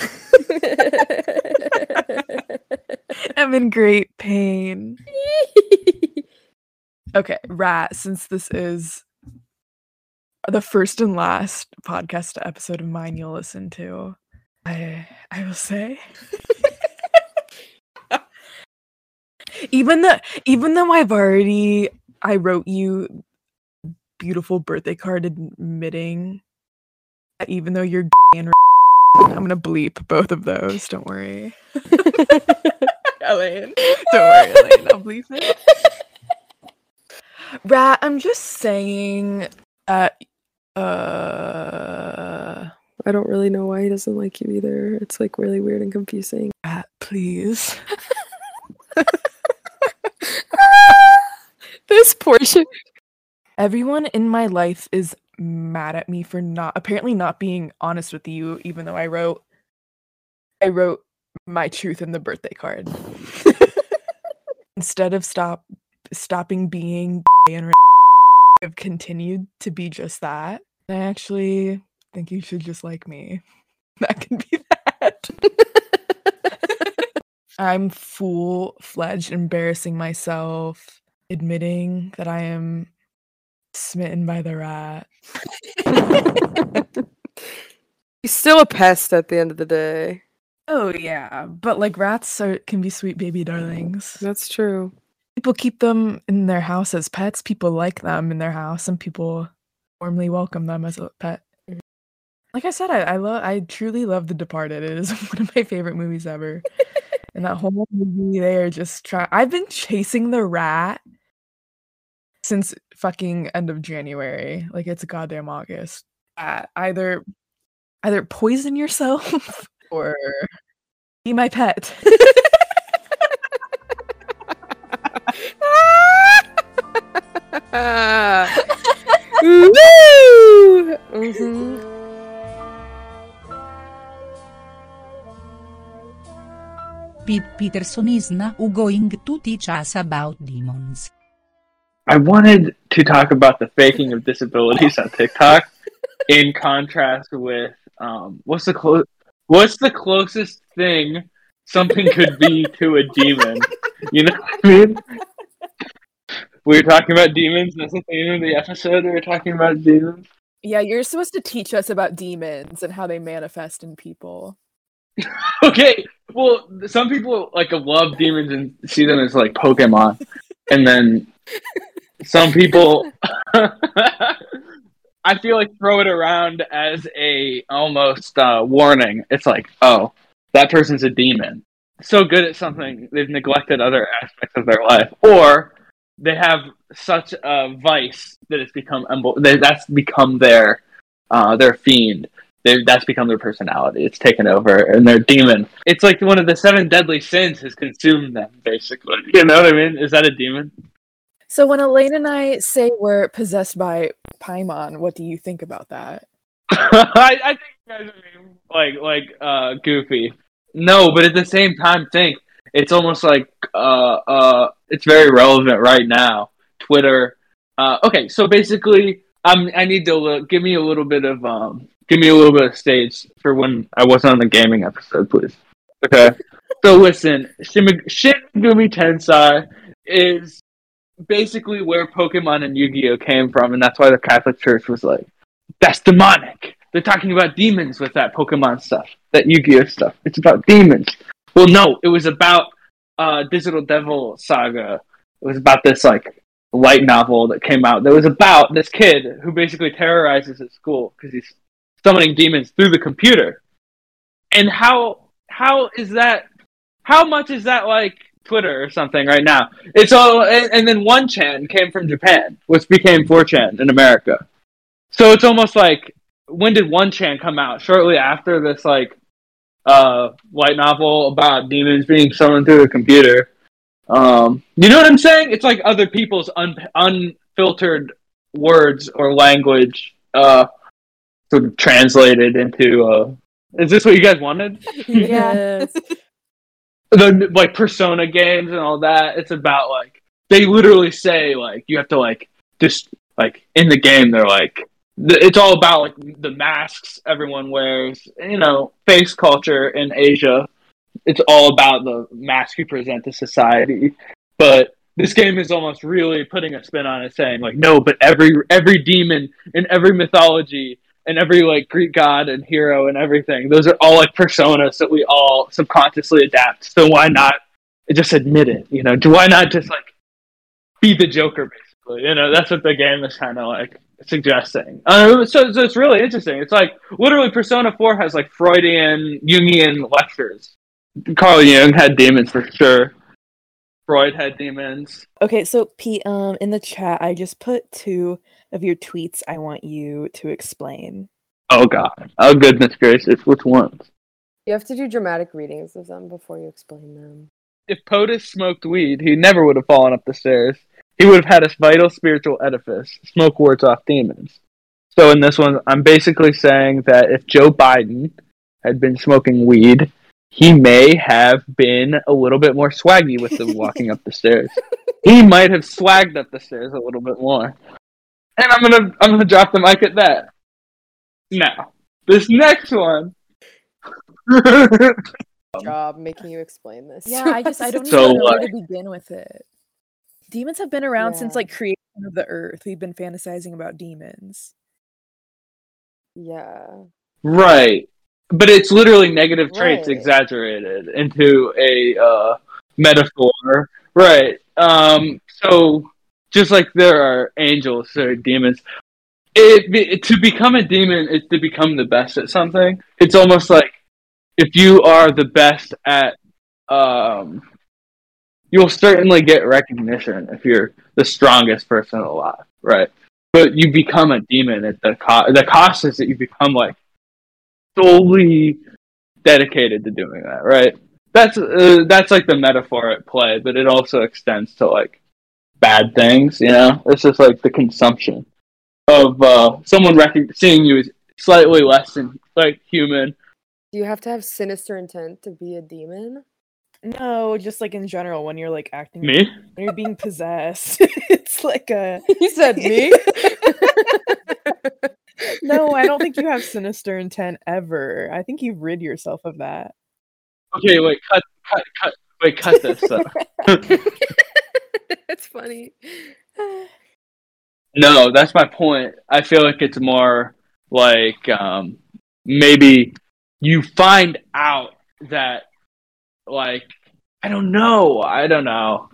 I'm in great pain. Okay, Rat, since this is the first and last podcast episode of mine you'll listen to, I I will say even though even though I've already I wrote you a beautiful birthday card admitting that even though you're and I'm gonna bleep both of those. Don't worry, Elaine. Don't worry, Elaine. I'll bleep it. Rat, I'm just saying. Uh, uh, I don't really know why he doesn't like you either. It's like really weird and confusing. Rat, please. This portion. Everyone in my life is mad at me for not apparently not being honest with you, even though I wrote I wrote my truth in the birthday card. Instead of stop stopping being and I've continued to be just that. I actually think you should just like me. that can be that. I'm full fledged embarrassing myself, admitting that I am smitten by the rat. He's still a pest at the end of the day. Oh yeah, but like rats are can be sweet baby darlings. That's true. People keep them in their house as pets. People like them in their house, and people warmly welcome them as a pet. Like I said, I, I love, I truly love The Departed. It is one of my favorite movies ever. and that whole movie, they are just trying. I've been chasing the rat since fucking end of January. Like it's goddamn August. Uh, either, either poison yourself or be my pet. Woo! Mhm. Pete Peterson is now going to teach us about demons. I wanted to talk about the faking of disabilities on TikTok in contrast with um, what's the close what's the closest thing something could be to a demon? You know what I mean? We were talking about demons. That's the theme of the episode. We were talking about demons. yeah, you're supposed to teach us about demons and how they manifest in people. Okay, well, some people like love demons and see them as like Pokemon, and then some people, I feel like throw it around as a almost uh, warning. It's like, oh, that person's a demon. So good at something they've neglected other aspects of their life, or they have such a vice that it's become that's become their uh, their fiend. They, that's become their personality. It's taken over, and their demon. It's like one of the seven deadly sins has consumed them, basically. You know what I mean? Is that a demon? So when Elaine and I say we're possessed by Paimon, what do you think about that? I, I think you guys are being like like uh goofy. No, but at the same time, think it's almost like uh uh it's very relevant right now. Twitter. Uh, okay, so basically, um, I need to look, give me a little bit of um, give me a little bit of stage for when I wasn't on the gaming episode, please. Okay. so listen, Shin Megami Tensei is basically where Pokemon and Yu-Gi-Oh came from, and that's why the Catholic Church was like, "That's demonic." They're talking about demons with that Pokemon stuff, that Yu-Gi-Oh stuff. It's about demons. Well, no, it was about uh, Digital Devil Saga. It was about this like light novel that came out that was about this kid who basically terrorizes his school because he's summoning demons through the computer. And how how is that? How much is that like Twitter or something right now? It's all and, and then one chan came from Japan, which became 4chan in America. So it's almost like when did one chan come out? Shortly after this like uh light novel about demons being summoned through a computer. Um, you know what I'm saying? It's like other people's un- unfiltered words or language uh sort of translated into uh is this what you guys wanted? Yes. The like persona games and all that it's about like they literally say like you have to like just like in the game they're like it's all about like the masks everyone wears you know face culture in asia. It's all about the mask you present to society. But this game is almost really putting a spin on it saying like no but every every demon in every mythology and every like Greek god and hero and everything. Those are all like personas that we all subconsciously adapt. So why not just admit it? You know, do why not just like be the Joker basically? You know, that's what the game is kind of like suggesting. Uh, so, so it's really interesting. It's like literally Persona Four has like Freudian Jungian lectures. Carl Jung had demons for sure. Freud had demons. Okay, so Pete, um, in the chat, I just put two of your tweets. I want you to explain. Oh god. Oh goodness gracious. Which ones? You have to do dramatic readings of them before you explain them. if POTUS smoked weed, he never would have fallen up the stairs. He would have had a vital spiritual edifice. Smoke wards off demons. So in this one, I'm basically saying that if Joe Biden had been smoking weed, he may have been a little bit more swaggy with the walking up the stairs. He might have swagged up the stairs a little bit more. And I'm gonna I'm gonna drop the mic at that. Now, this next one job making you explain this. Yeah, I just I don't So even know where to begin with it. Demons have been around since like creation of the earth. We've been fantasizing about demons. Yeah. Right. But it's literally negative traits Right. exaggerated into a uh, metaphor. Right. Um, so just like there are angels, there are demons. It, be- to become a demon is to become the best at something. It's almost like if you are the best at, um, you'll certainly get recognition if you're the strongest person alive, right? But you become a demon at the cost. The cost is that you become like solely dedicated to doing that, right? That's uh, that's like the metaphor at play, but it also extends to like bad things. You know, it's just like the consumption of uh, someone rec- seeing you as slightly less than like human. Do you have to have sinister intent to be a demon? No, just like in general, when you're like acting Me? when you're being possessed, it's like a You said me? No, I don't think you have sinister intent ever. I think you've rid yourself of that. Okay, wait, cut, cut, cut. Wait, cut this. Though. It's funny. No, that's my point. I feel like it's more like um, maybe you find out that, like, I don't know. I don't know.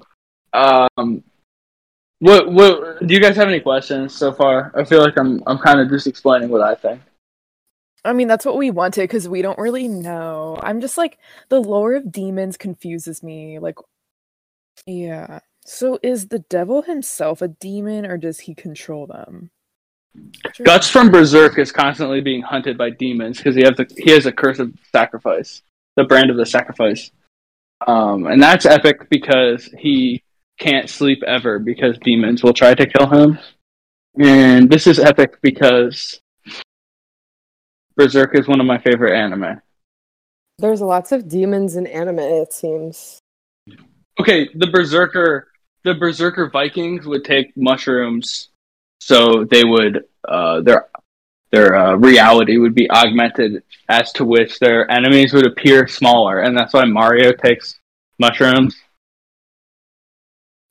Um, what what do you guys have any questions so far? I feel like I'm I'm kind of just explaining what I think. I mean, that's what we wanted because we don't really know. I'm just like the lore of demons confuses me. Like, yeah. So is the devil himself a demon or does he control them? Guts from Berserk is constantly being hunted by demons because he has the he has a curse of sacrifice, the brand of the sacrifice, um, and that's epic because he can't sleep ever because demons will try to kill him, and this is epic because Berserk is one of my favorite anime. There's lots of demons in anime, it seems. Okay, the Berserker, the Berserker Vikings would take mushrooms, so they would uh, their their uh, reality would be augmented, as to which their enemies would appear smaller, and that's why Mario takes mushrooms.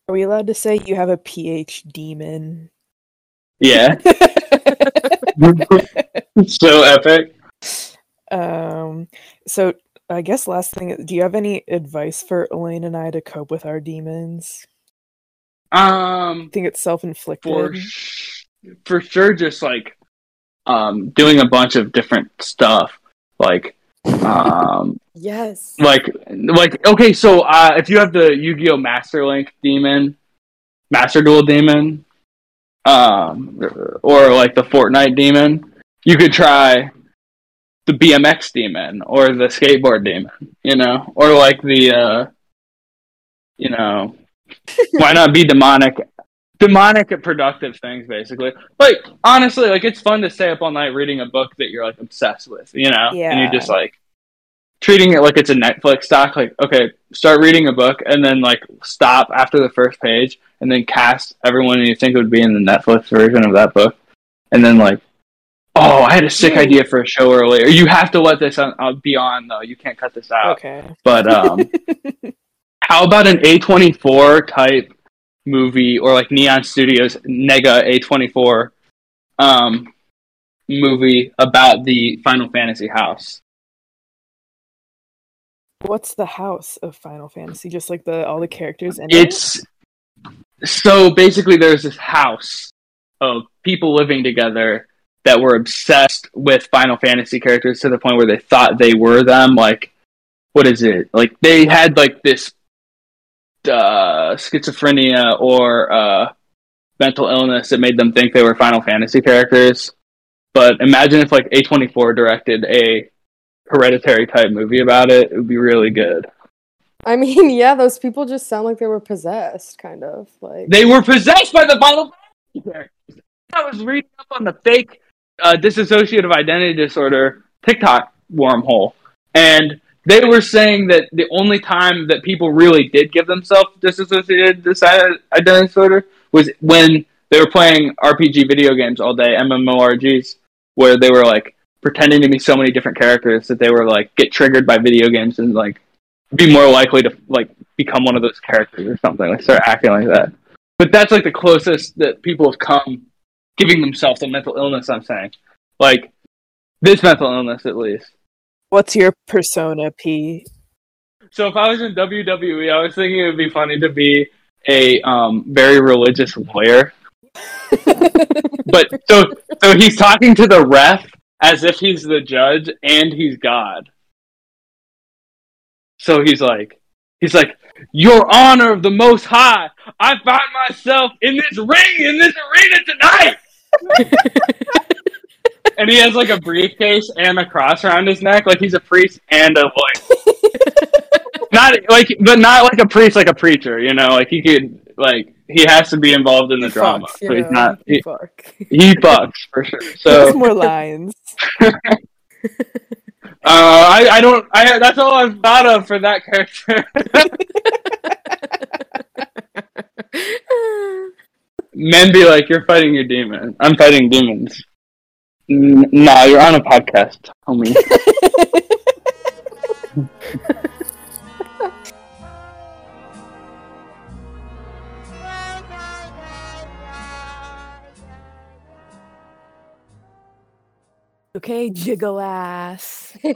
Are we allowed to say you have a PhDemon? Yeah, so epic. Um, so I guess last thing, do you have any advice for Elaine and I to cope with our demons? Um, I think it's self-inflicted. for sh- for sure, just like um, doing a bunch of different stuff, like um, Yes. like like okay so uh if you have the yu-gi-oh master link demon master duel demon um or like the fortnite demon you could try the bmx demon or the skateboard demon you know or like the uh you know why not be demonic demonic productive things basically like honestly like it's fun to stay up all night reading a book that you're like obsessed with you know yeah. and you're just like treating it like it's a Netflix stock. Like, okay, start reading a book and then like stop after the first page and then cast everyone you think would be in the Netflix version of that book. And then like, oh, I had a sick idea for a show earlier. You have to let this on, uh, be on though. You can't cut this out. Okay. But um, how about an A24 type movie or like Neon Studios Nega A24 um, movie about the Final Fantasy house? What's the house of Final Fantasy? Just like the all the characters in It's so basically there's this house of people living together that were obsessed with Final Fantasy characters to the point where they thought they were them. Like, what is it? Like they had like this uh, schizophrenia or uh, mental illness that made them think they were Final Fantasy characters. But imagine if like A24 directed a hereditary type movie about it, it would be really good. I mean, yeah, those people just sound like they were possessed, kind of. Like They were possessed by the Final Fantasy characters. I was reading up on the fake uh, dissociative identity disorder TikTok wormhole, and they were saying that the only time that people really did give themselves dissociative dis- identity disorder was when they were playing RPG video games all day, MMORGs, where they were like pretending to be so many different characters that they were like get triggered by video games and like be more likely to like become one of those characters or something, like start acting like that. But that's like the closest that people have come giving themselves a mental illness. I'm saying, like this mental illness at least. What's your persona, P? So if I was in WWE, I was thinking it would be funny to be a um, very religious lawyer. but so so he's talking to the ref as if he's the judge and he's God. So he's like he's like, Your honor of the most high, I find myself in this ring in this arena tonight. and he has like a briefcase and a cross around his neck, like he's a priest and a lawyer. not like, but not like a priest, like a preacher. You know, like he could, like he has to be involved in the drama. fucks, so he's know, not. he He, fuck. he fucks for sure. So There's more lines. uh, I, I don't. I that's all I've thought of for that character. Men be like, "You're fighting your demon. I'm fighting demons." N- nah, you're on a podcast, homie. Okay, jiggle ass. That's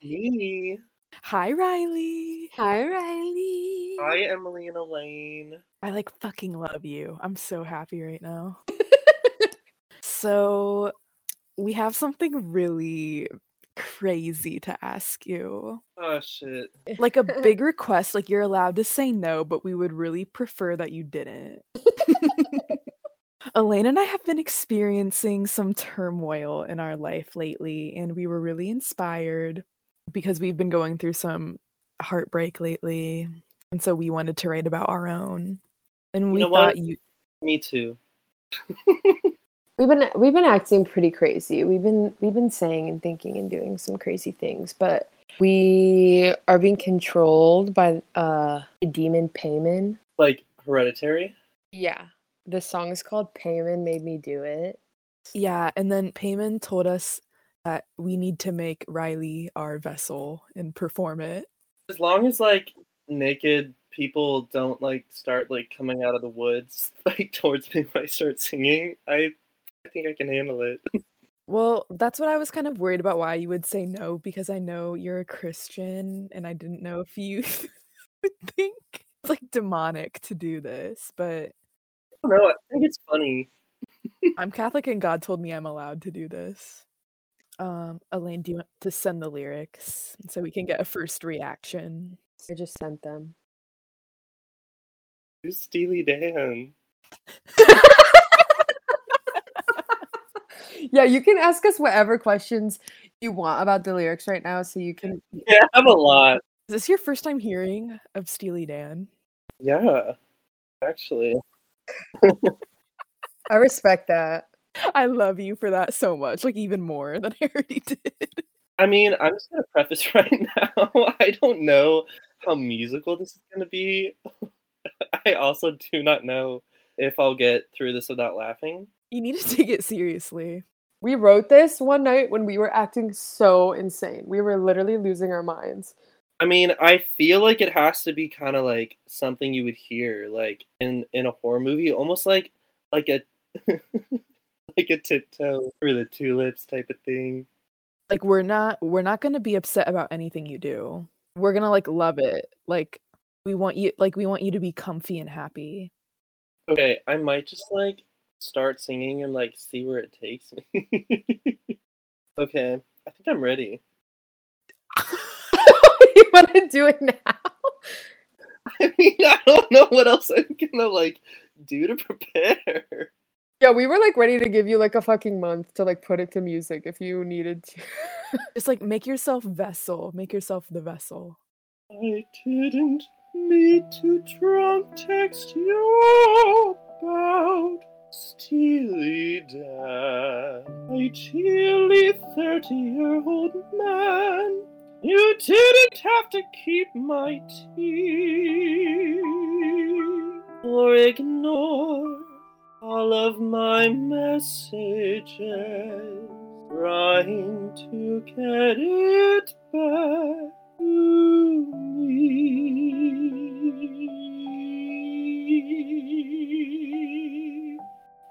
me. Hi, Riley. Hi, Riley. Hi, Emily and Elaine. I like fucking love you. I'm so happy right now. So, we have something really crazy to ask you. Oh shit. Eh. Like a big request, like you're allowed to say no, but we would really prefer that you didn't. Elaine and I have been experiencing some turmoil in our life lately, and we were really inspired because we've been going through some heartbreak lately. And so we wanted to write about our own. And You we know thought what? you Me too. We've been we've been acting pretty crazy. We've been we've been saying and thinking and doing some crazy things, but we are being controlled by uh a demon Paimon. Like hereditary. Yeah. The song is called Paimon Made Me Do It. Yeah, and then Paimon told us that we need to make Riley our vessel and perform it. As long as like naked people don't like start like coming out of the woods like towards me when I start singing, I I think I can handle it. Well, that's what I was kind of worried about why you would say no because I know you're a Christian and I didn't know if you would think it's like demonic to do this, but I don't know. I think it's funny. I'm Catholic and God told me I'm allowed to do this. Um, Elaine, do you want to send the lyrics so we can get a first reaction? I just sent them. Who's Steely Dan? Yeah, you can ask us whatever questions you want about the lyrics right now, so you can Yeah, I have a lot. Is this your first time hearing of Steely Dan? Yeah, actually. I respect that. I love you for that so much, like even more than I already did. I mean, I'm just gonna preface right now. I don't know how musical this is gonna be. I also do not know if I'll get through this without laughing. You need to take it seriously. We wrote this one night when we were acting so insane. We were literally losing our minds. I mean, I feel like it has to be kind of like something you would hear like in in a horror movie, almost like like a like a tiptoe through the tulips type of thing. Like we're not we're not going to be upset about anything you do. We're going to like love it. Like we want you like we want you to be comfy and happy. Okay, I might just like start singing and like see where it takes me. okay, I think I'm ready. you want to do it now? I mean, I don't know what else I'm gonna like do to prepare. Yeah, we were like ready to give you like a fucking month to like put it to music if you needed to. Just like make yourself vessel, make yourself the vessel. I didn't mean to drunk text you about Steely Dan. Ideally 30 year old man. You didn't have to keep my tea or ignore all of my messages, trying to get it back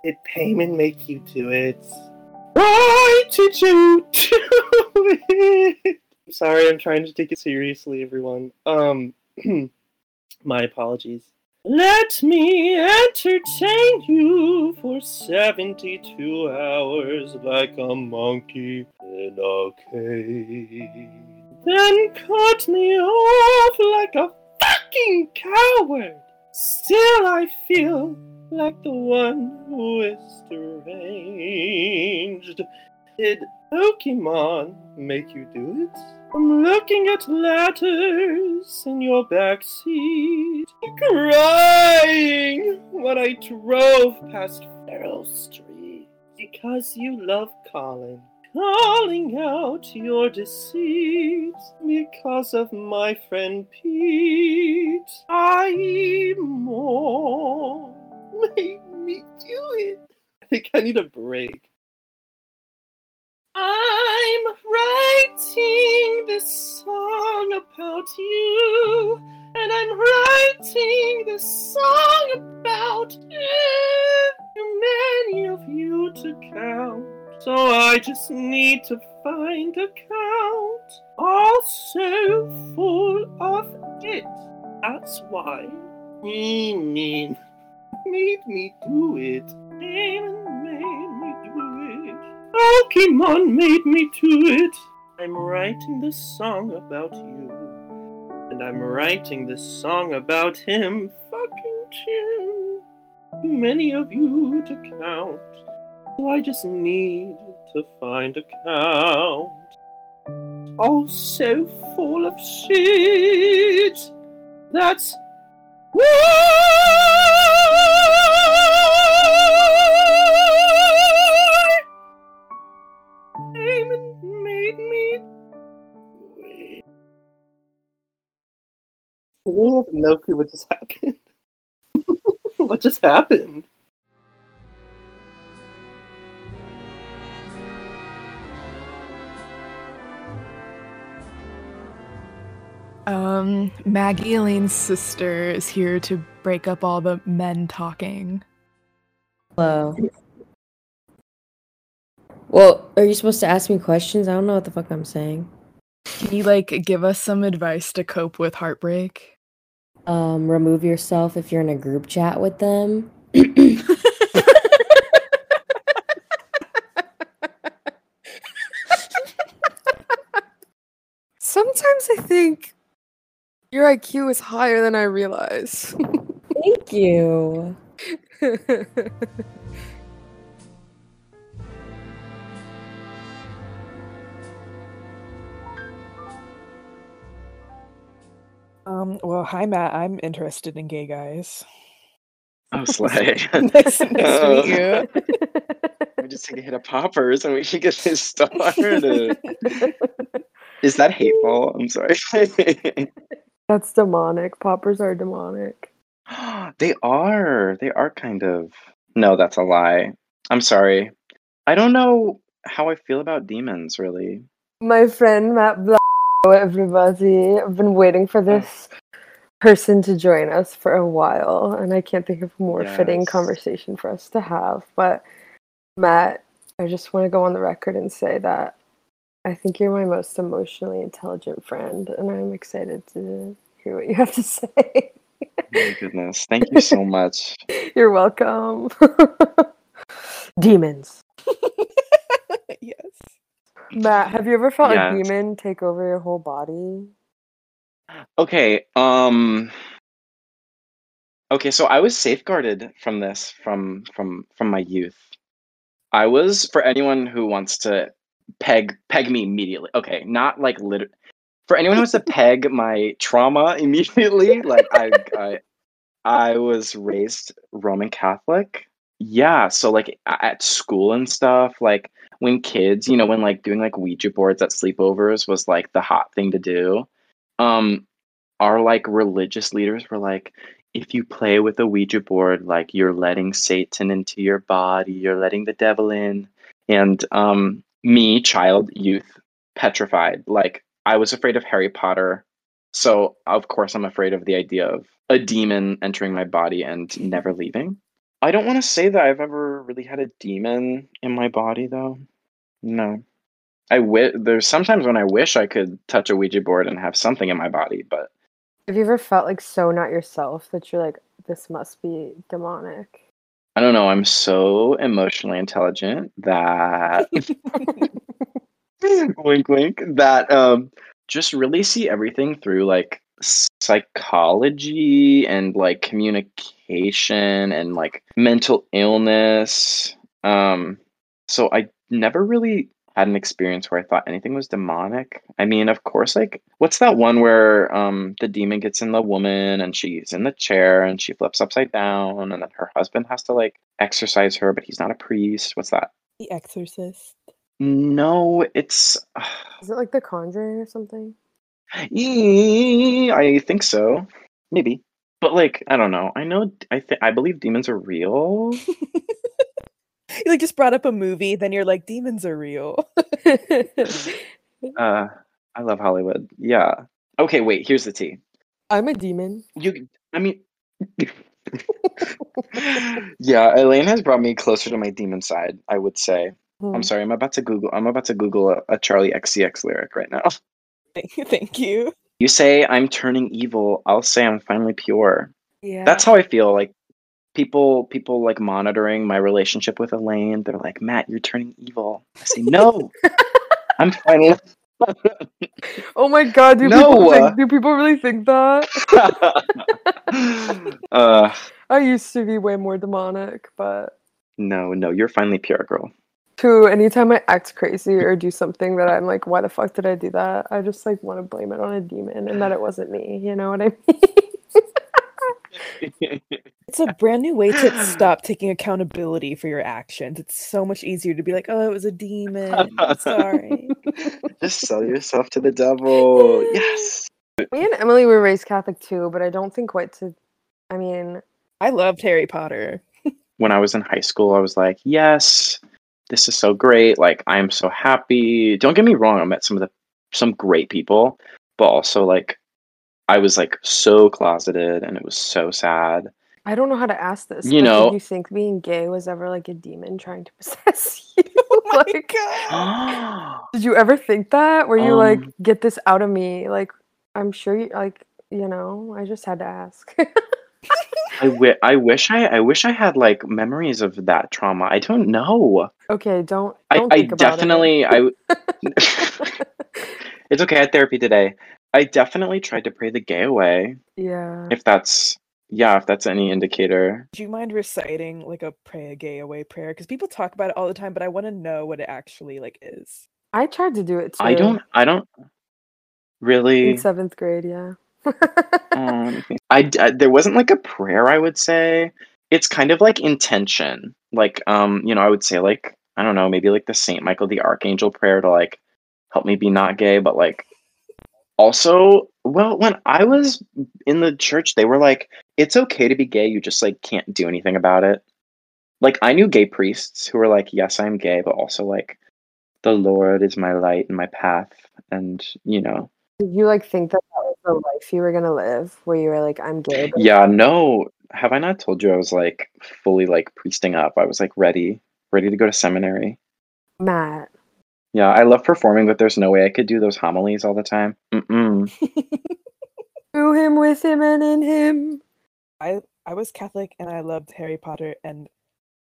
Did Paimon make you do it? Why did you do it? Sorry, I'm trying to take it seriously, everyone. Um, my apologies. Let me entertain you for 72 hours like a monkey in a cage. Then cut me off like a fucking coward. Still, I feel like the one who is deranged. Did Pokemon make you do it? I'm looking at letters in your backseat, crying when I drove past Farrell Street because you love Colin. Calling out your deceit because of my friend Pete. I more made me do it. I think I need a break. I'm writing this song about you, and I'm writing this song about you. Many of you to count, so I just need to find a count. Also full of it. That's why he mean made me do it. Demon made me do it. Pokemon made me do it. I'm writing this song about you. And I'm writing this song about him fucking too. Too many of you to count. So I just need to find a count. Oh, so full of shit. That's why I really have no clue what just happened. what just happened? Um, Maggie Elaine's sister is here to break up all the men talking. Hello. Well, are you supposed to ask me questions? I don't know what the fuck I'm saying. Can you like give us some advice to cope with heartbreak? Um, remove yourself if you're in a group chat with them. Sometimes I think your IQ is higher than I realize. Thank you. Um, well, hi Matt. I'm interested in gay guys. Oh, slay. nice, nice to meet you. we just take a hit of poppers and we can get this started. Is that hateful? I'm sorry. That's demonic. Poppers are demonic. they are. They are kind of. No, that's a lie. I'm sorry. I don't know how I feel about demons, really. My friend Matt Blanco, everybody. I've been waiting for this person to join us for a while, and I can't think of a more fitting conversation for us to have. But Matt, I just want to go on the record and say that I think you're my most emotionally intelligent friend, and I'm excited to hear what you have to say. My goodness. Thank you so much. You're welcome. Demons. Matt, have you ever felt Yes. a demon take over your whole body? Okay, um Okay, so I was safeguarded from this from from from my youth. I was for anyone who wants to peg peg me immediately. Okay, not like lit for anyone who wants to peg my trauma immediately, like I I I was raised Roman Catholic. Yeah, so like at school and stuff, like when kids, you know, when like doing like Ouija boards at sleepovers was like the hot thing to do. Um our like religious leaders were like, if you play with a Ouija board, like you're letting Satan into your body, you're letting the devil in. And um, me, child, youth, petrified. Like I was afraid of Harry Potter. So of course I'm afraid of the idea of a demon entering my body and never leaving. I don't want to say that I've ever really had a demon in my body though. No. I wi- there's sometimes when I wish I could touch a Ouija board and have something in my body, but Have you ever felt like so not yourself that you're like, this must be demonic? I don't know. I'm so emotionally intelligent that wink, wink. That um, just really see everything through like psychology and like communication and like mental illness. Um, so I never really had an experience where I thought anything was demonic. I mean, of course, like what's that one where um the demon gets in the woman and she's in the chair and she flips upside down and then her husband has to like exorcise her, but he's not a priest. What's that? The Exorcist. No, it's Is it like The Conjuring or something? I think so. Maybe. But like, I don't know. I know I think I believe demons are real. You like just brought up a movie, then you're like, demons are real. Uh I love Hollywood. Yeah. Okay, wait, here's the tea. I'm a demon. You I mean Yeah, Elaine has brought me closer to my demon side, I would say. Hmm. I'm sorry, I'm about to Google I'm about to Google a, a Charli XCX lyric right now. Thank you. Thank you. You say I'm turning evil, I'll say I'm finally pure. Yeah. That's how I feel. Like people people like monitoring my relationship with Elaine. They're like, Matt, you're turning evil. I say, No. I'm finally Oh my god, do No. people think, do people really think that? uh I used to be way more demonic, but no, no, you're finally pure girl. true, anytime I act crazy or do something that I'm like, why the fuck did I do that? I just like want to blame it on a demon and that it wasn't me, you know what I mean? It's a brand new way to stop taking accountability for your actions. It's so much easier to be like, oh, it was a demon. Sorry. Just sell yourself to the devil. Yes. Me and Emily were raised Catholic too, but I don't think quite to I mean I loved Harry Potter. When I was in high school, I was like, Yes, this is so great. Like I'm so happy. Don't get me wrong, I met some of the some great people, but also like I was like so closeted and it was so sad. I don't know how to ask this. You know- did you think being gay was ever like a demon trying to possess you? like, did you ever think that? Where you like Um, get this out of me? Like, I'm sure you like, you know. I just had to ask. I wi- I wish I I wish I had like memories of that trauma. I don't know. okay, don't I, don't I think about definitely I w- It's okay, I had therapy today. I definitely tried to pray the gay away. Yeah. If that's yeah, if that's any indicator. Do you mind reciting like a pray a gay away prayer? Because people talk about it all the time, but I want to know what it actually like is. I tried to do it too. I don't I don't really in seventh grade. Yeah. Um, I, d- I- there wasn't like a prayer I would say. It's kind of like intention. Like um, you know, I would say like I don't know, maybe like the Saint Michael the Archangel prayer to like help me be not gay, but like also, well, when I was in the church, they were like, it's okay to be gay, you just like can't do anything about it. Like I knew gay priests who were like, yes, I'm gay, but also like the Lord is my light and my path, and you know, Did you like think that that was the life you were gonna live, where you were like, I'm gay? but- Yeah, no. Have I not told you I was like fully like priesting up? I was like ready, ready to go to seminary. Matt. Yeah, I love performing, but there's no way I could do those homilies all the time. Mm-mm. Through him, with him, and in him. I I was Catholic and I loved Harry Potter and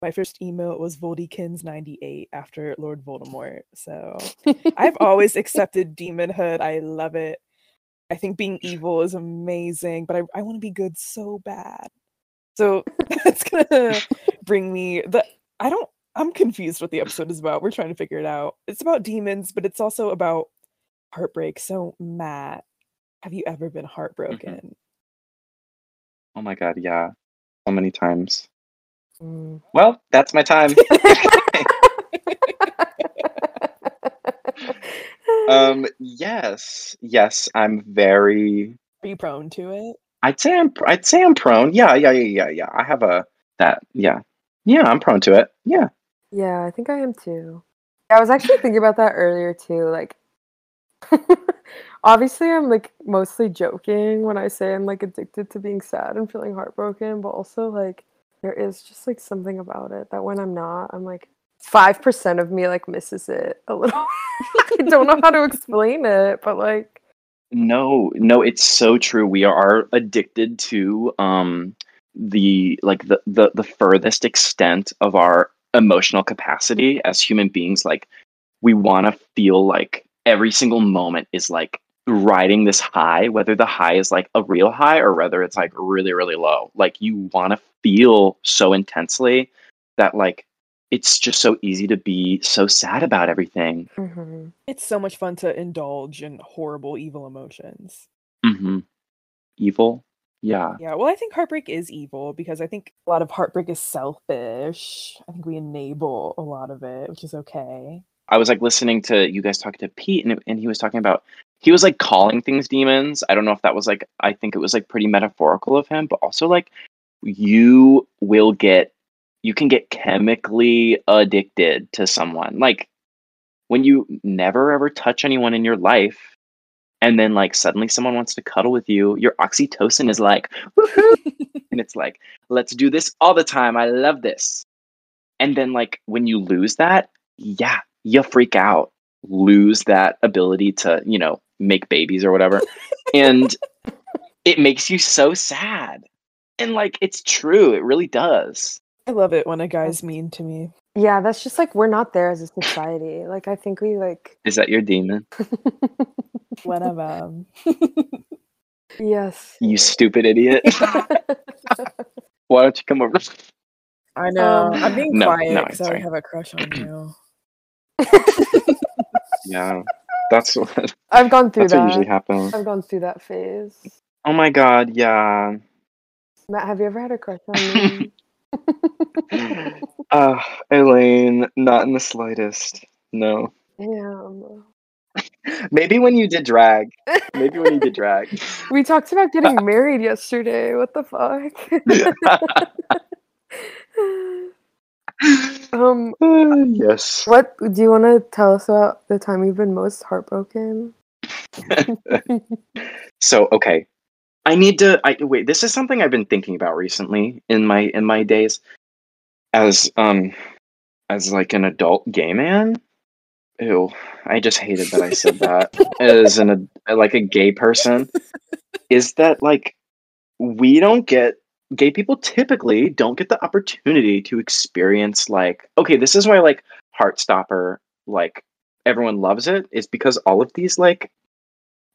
my first email was Voldykins98 after Lord Voldemort. So I've always accepted demonhood. I love it. I think being evil is amazing, but I, I want to be good so bad. So that's gonna bring me the I don't I'm confused what the episode is about. We're trying to figure it out. It's about demons, but it's also about heartbreak. So Matt, have you ever been heartbroken? Oh my god, yeah. So many times. Mm. Well, that's my time. um, yes. Yes, I'm very Are you prone to it? I'd say I'm I'd say I'm prone. Yeah, yeah, yeah, yeah, yeah. I have a that. Yeah, yeah. I'm prone to it. Yeah. Yeah, I think I am too. I was actually thinking about that earlier too. Like, obviously, I'm like mostly joking when I say I'm like addicted to being sad and feeling heartbroken, but also like there is just like something about it that when I'm not, I'm like five percent of me like misses it a little. I don't know how to explain it, but like No, no, it's so true. We are addicted to um the like the the, the furthest extent of our emotional capacity as human beings. Like we want to feel like every single moment is like riding this high, whether the high is like a real high or whether it's like really, really low. Like you want to feel so intensely that like it's just so easy to be so sad about everything. It's so much fun to indulge in horrible, evil emotions. hmm Evil. Yeah. Yeah, well, I think heartbreak is evil because I think a lot of heartbreak is selfish. I think we enable a lot of it, which is okay. I was like listening to you guys talking to Pete, and, and he was talking about he was like calling things demons. I don't know if that was like I think it was like pretty metaphorical of him, but also like you will get you can get chemically addicted to someone. Like when you never ever touch anyone in your life, and then like suddenly someone wants to cuddle with you, your oxytocin is like, woohoo! and it's like, let's do this all the time. I love this. And then like when you lose that, yeah, you freak out, lose that ability to, you know, make babies or whatever. and it makes you so sad. And like it's true, it really does. I love it when a guy's mean to me. Yeah, that's just like we're not there as a society. Like I think we like Is that your demon? Whatever. yes. You stupid idiot. Why don't you come over? I know. Um, I'm being no, quiet no, because I sorry. have a crush on you. Yeah. That's what I've gone through That's that. what usually happens. I've gone through that phase. Oh my god, yeah. Matt, have you ever had a crush on me? Uh Elaine, not in the slightest. No. Damn. Maybe when you did drag. Maybe when you did drag. We talked about getting married yesterday. What the fuck? um yes. what do you want to tell us about the time you've been most heartbroken? So okay. I need to I wait, this is something I've been thinking about recently in my in my days as um as like an adult gay man. Ew. I just hated that I said that as an a, like a gay person. Is that like we don't get gay people typically don't get the opportunity to experience like okay, this is why like Heartstopper like everyone loves it is because all of these like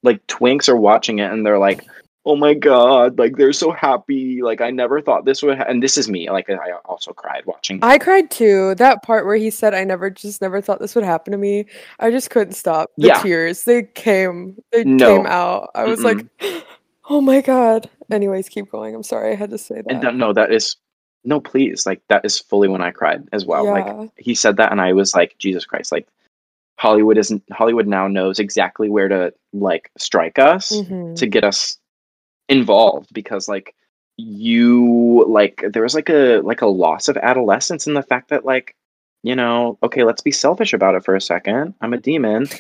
like twinks are watching it and they're like oh my god like they're so happy like i never thought this would ha-. and this is me like i also cried watching I cried too. That part where he said, "I never, just never thought this would happen to me." I just couldn't stop. The Yeah. tears, they came, they No. came out. I was like, "Oh my god." Anyways, keep going. I'm sorry, I had to say that. and that, no that is no please like that is fully when i cried as well Yeah. like he said that and i was like jesus christ like hollywood isn't hollywood now knows exactly where to like strike us Mhm. to get us involved because like you like there was like a like a loss of adolescence in the fact that like you know okay let's be selfish about it for a second. I'm a demon.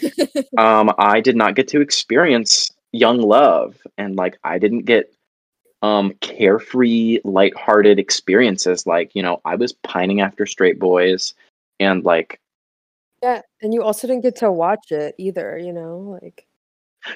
Um i did not get to experience young love and like i didn't get um carefree lighthearted experiences. Like you know i was pining after straight boys and like Yeah, and you also didn't get to watch it either. You know, like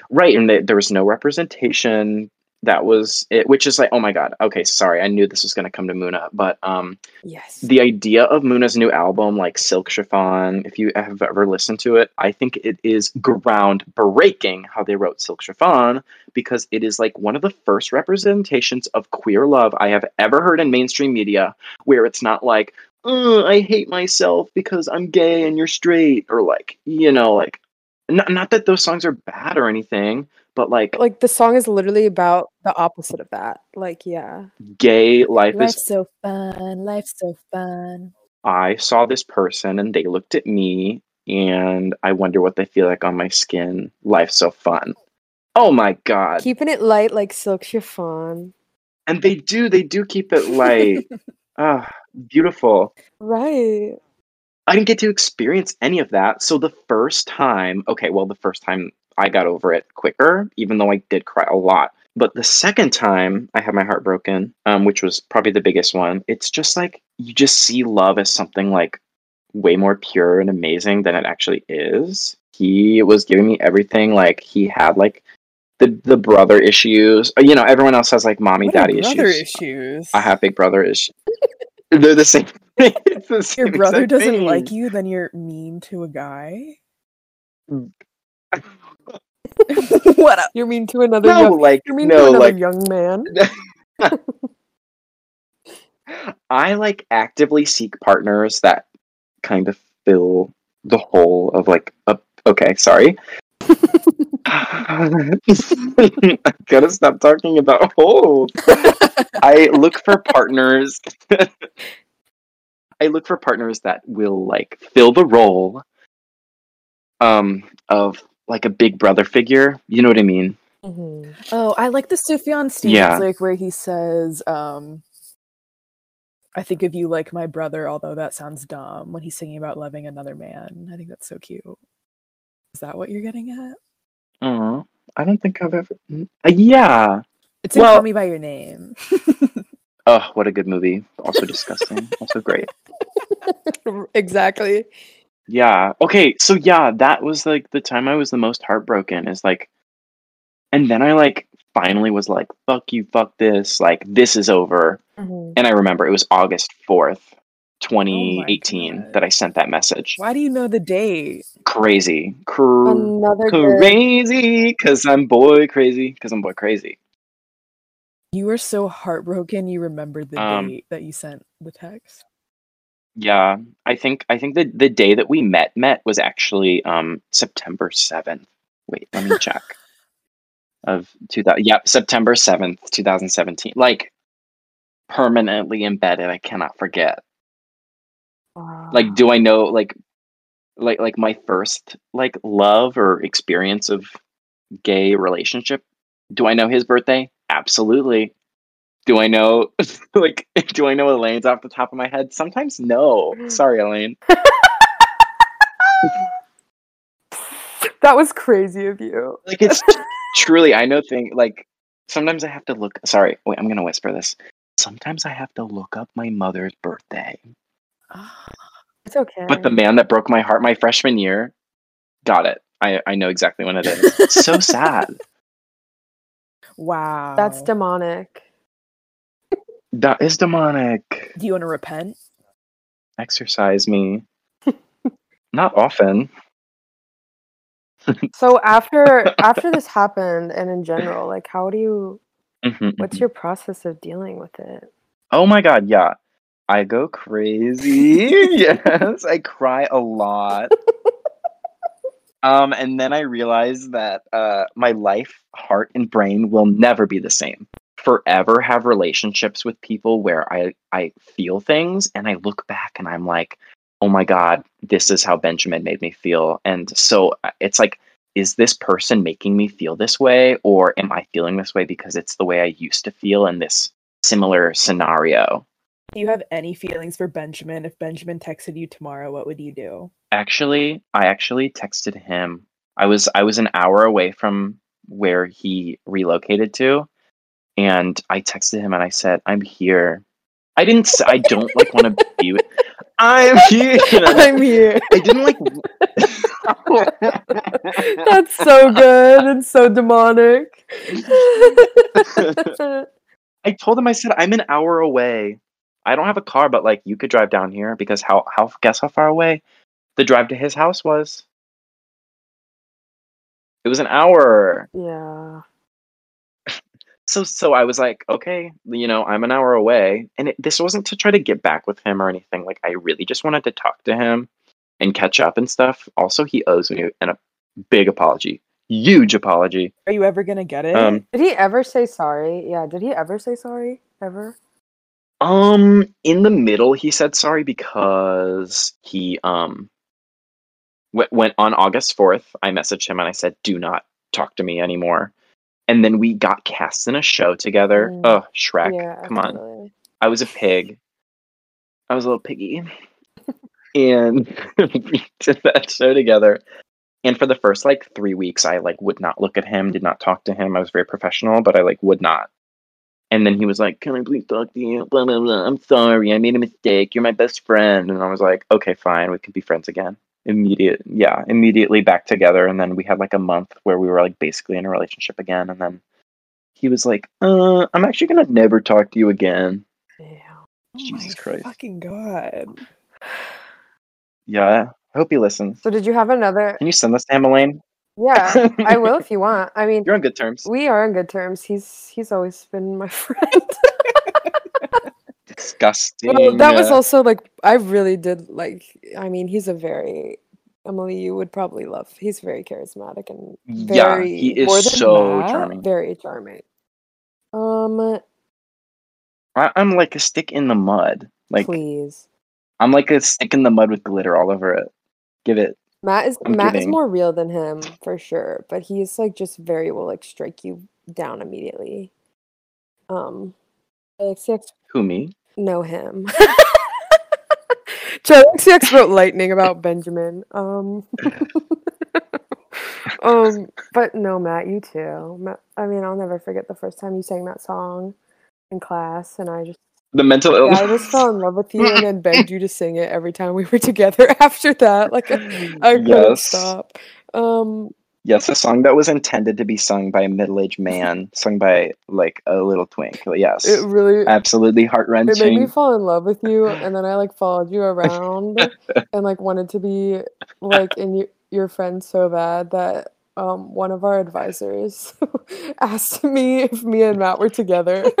right and th- there was no representation that was it which is like oh my god. Okay sorry i knew this was going to come to muna but um yes, the idea of muna's new album like silk chiffon if you have ever listened to it i think it is groundbreaking how they wrote silk chiffon because it is like one of the first representations of queer love i have ever heard in mainstream media where it's not like "Ugh, i hate myself because i'm gay and you're straight or like you know like not, not that those songs are bad or anything but like like the song is literally about the opposite of that. Like, yeah, gay life is so fun, life's so fun. I saw this person and they looked at me and I wonder what they feel like on my skin. Life's so fun. Oh my god. Keeping it light like silk chiffon. And they do, they do keep it light. Ah, beautiful. Right. I didn't get to experience any of that. So the first time, okay, well, the first time I got over it quicker, even though I did cry a lot. But the second time I had my heart broken, um, which was probably the biggest one, it's just like you just see love as something like way more pure and amazing than it actually is. He was giving me everything. Like he had like the the brother issues. You know, everyone else has like mommy What daddy brother issues. issues? I have big brother issues. They're the same. the Your brother doesn't thing. like you, then you're mean to a guy. what? A- You're mean to another No, young like you're mean to no, another like young man. I like actively seek partners that kind of fill the hole of like a okay, sorry. I gotta stop talking about holes. I look for partners. I look for partners that will like fill the role um of like a big brother figure. You know what I mean? Oh, I like the Sufjan Stevens Yeah. lyric where he says, um, I think of you like my brother, although that sounds dumb when he's singing about loving another man. I think that's so cute. Is that what you're getting at? Uh, I don't think I've ever. Uh, yeah. It's well, Call Me By Your Name. oh, what a good movie. Also disgusting. also great. exactly. Yeah. Okay. So yeah, that was like the time I was the most heartbroken. Is like, and then I like finally was like, "Fuck you, fuck this." Like this is over. Mhm. And I remember it was August fourth, twenty eighteen, that I sent that message. Why do you know the date? Crazy, Cr- Another crazy, because I'm boy crazy, because I'm boy crazy. You were so heartbroken you remembered the Um, date that you sent the text. Yeah, I think I think the the day that we met met was actually um September seventh. Wait, let me check. Of two thousand, yep, September seventh, two thousand seventeen. Like permanently embedded. I cannot forget. Like, do I know like like like my first like love or experience of gay relationship? Do I know his birthday? Absolutely. Do I know like do I know Elaine's off the top of my head? Sometimes no. Sorry, Elaine. That was crazy of you. Like it's truly I know thing like sometimes I have to look sorry, wait, I'm gonna whisper this. Sometimes I have to look up my mother's birthday. It's okay. But the man that broke my heart my freshman year, got it. I, I know exactly when it is. It's so sad. Wow. That's demonic. That is demonic. Do you want to repent? Exercise me. Not often. So after after this happened and in general, like how do you Mhm, what's mhm. your process of dealing with it? Oh my god, yeah. I go crazy. yes, I cry a lot. Um, and then I realize that uh, my life, heart, and brain will never be the same. Forever have relationships with people where I I feel things, and I look back and I'm like, oh my god, this is how Benjamin made me feel. And so uh, it's like, is this person making me feel this way, or am I feeling this way because it's the way I used to feel in this similar scenario? Do you have any feelings for Benjamin? If Benjamin texted you tomorrow, what would you do? Actually, I actually texted him. I was I was an hour away from where he relocated to, and I texted him and I said, "I'm here." I didn't. I don't like want to be with. I'm here. I'm here. I didn't like. That's so good and so demonic. I told him I said I'm an hour away. I don't have a car, but like you could drive down here because how how guess how far away the drive to his house was? It was an hour. yeah. So so I was like, okay, you know, I'm an hour away, and it, this wasn't to try to get back with him or anything. Like I really just wanted to talk to him and catch up and stuff. Also, he owes me an, a big apology, huge apology. Are you ever gonna get it? Um, Did he ever say sorry? Yeah, did he ever say sorry? Ever? Um, in the middle, he said sorry because he um went, went on August fourth. I messaged him and I said, "Do not talk to me anymore." And then we got cast in a show together. Mm. Oh, Shrek! Yeah, Come on. I was a pig. I was a little piggy, and we did that show together. And for the first like three weeks, I like would not look at him, did not talk to him. I was very professional, but I like would not. And then he was like, "Can I please talk to you?" Blah, blah, blah. I'm sorry, I made a mistake. You're my best friend. And I was like, "Okay, fine, we can be friends again." Immediate, yeah, immediately back together. And then we had like a month where we were like basically in a relationship again. And then he was like, "Uh, I'm actually gonna never talk to you again." yeah Jesus Christ. Fucking god. Yeah, I hope he listens. So did you have another? Can you send this to him, Elaine? Yeah, I will if you want. I mean, You're on good terms. we are on good terms. He's he's always been my friend. Disgusting. Well, that was also like I really did like. I mean, he's a very Emily. You would probably love. He's very charismatic and Yeah, very he is so that, charming. Very charming. Um, I, I'm like a stick in the mud. Like please, I'm like a stick in the mud with glitter all over it. Give it. Matt is I'm Matt is more real than him for sure, but he's like just very will like strike you down immediately. Um, Alexiax Who me? Know him. Alexiax wrote lightning about Benjamin. Um, um, but no, Matt, you too. Matt, I mean, I'll never forget the first time you sang that song in class, and I just The mental yeah, illness. I just fell in love with you and then begged you to sing it every time we were together after that. Like I, I couldn't Yes. stop. Um Yes, a song that was intended to be sung by a middle-aged man, sung by like a little twink. Yes, it really absolutely heart wrenching. it made me fall in love with you and then I like followed you around and like wanted to be like in y- your friend so bad that um one of our advisors asked me if me and Matt were together.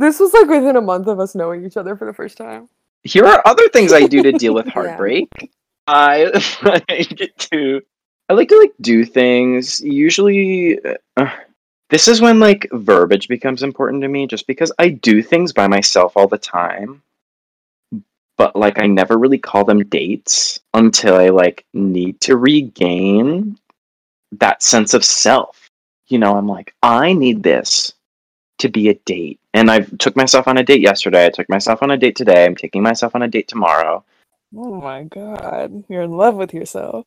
this was like within a month of us knowing each other for the first time. Here are other things I do to deal with heartbreak. I like to I like to like do things. Usually uh, this is when like verbiage becomes important to me just because I do things by myself all the time. But like I never really call them dates until I like need to regain that sense of self. You know, I'm like I need this to be a date. And I took myself on a date yesterday. I took myself on a date today. I'm taking myself on a date tomorrow. Oh my god. You're in love with yourself.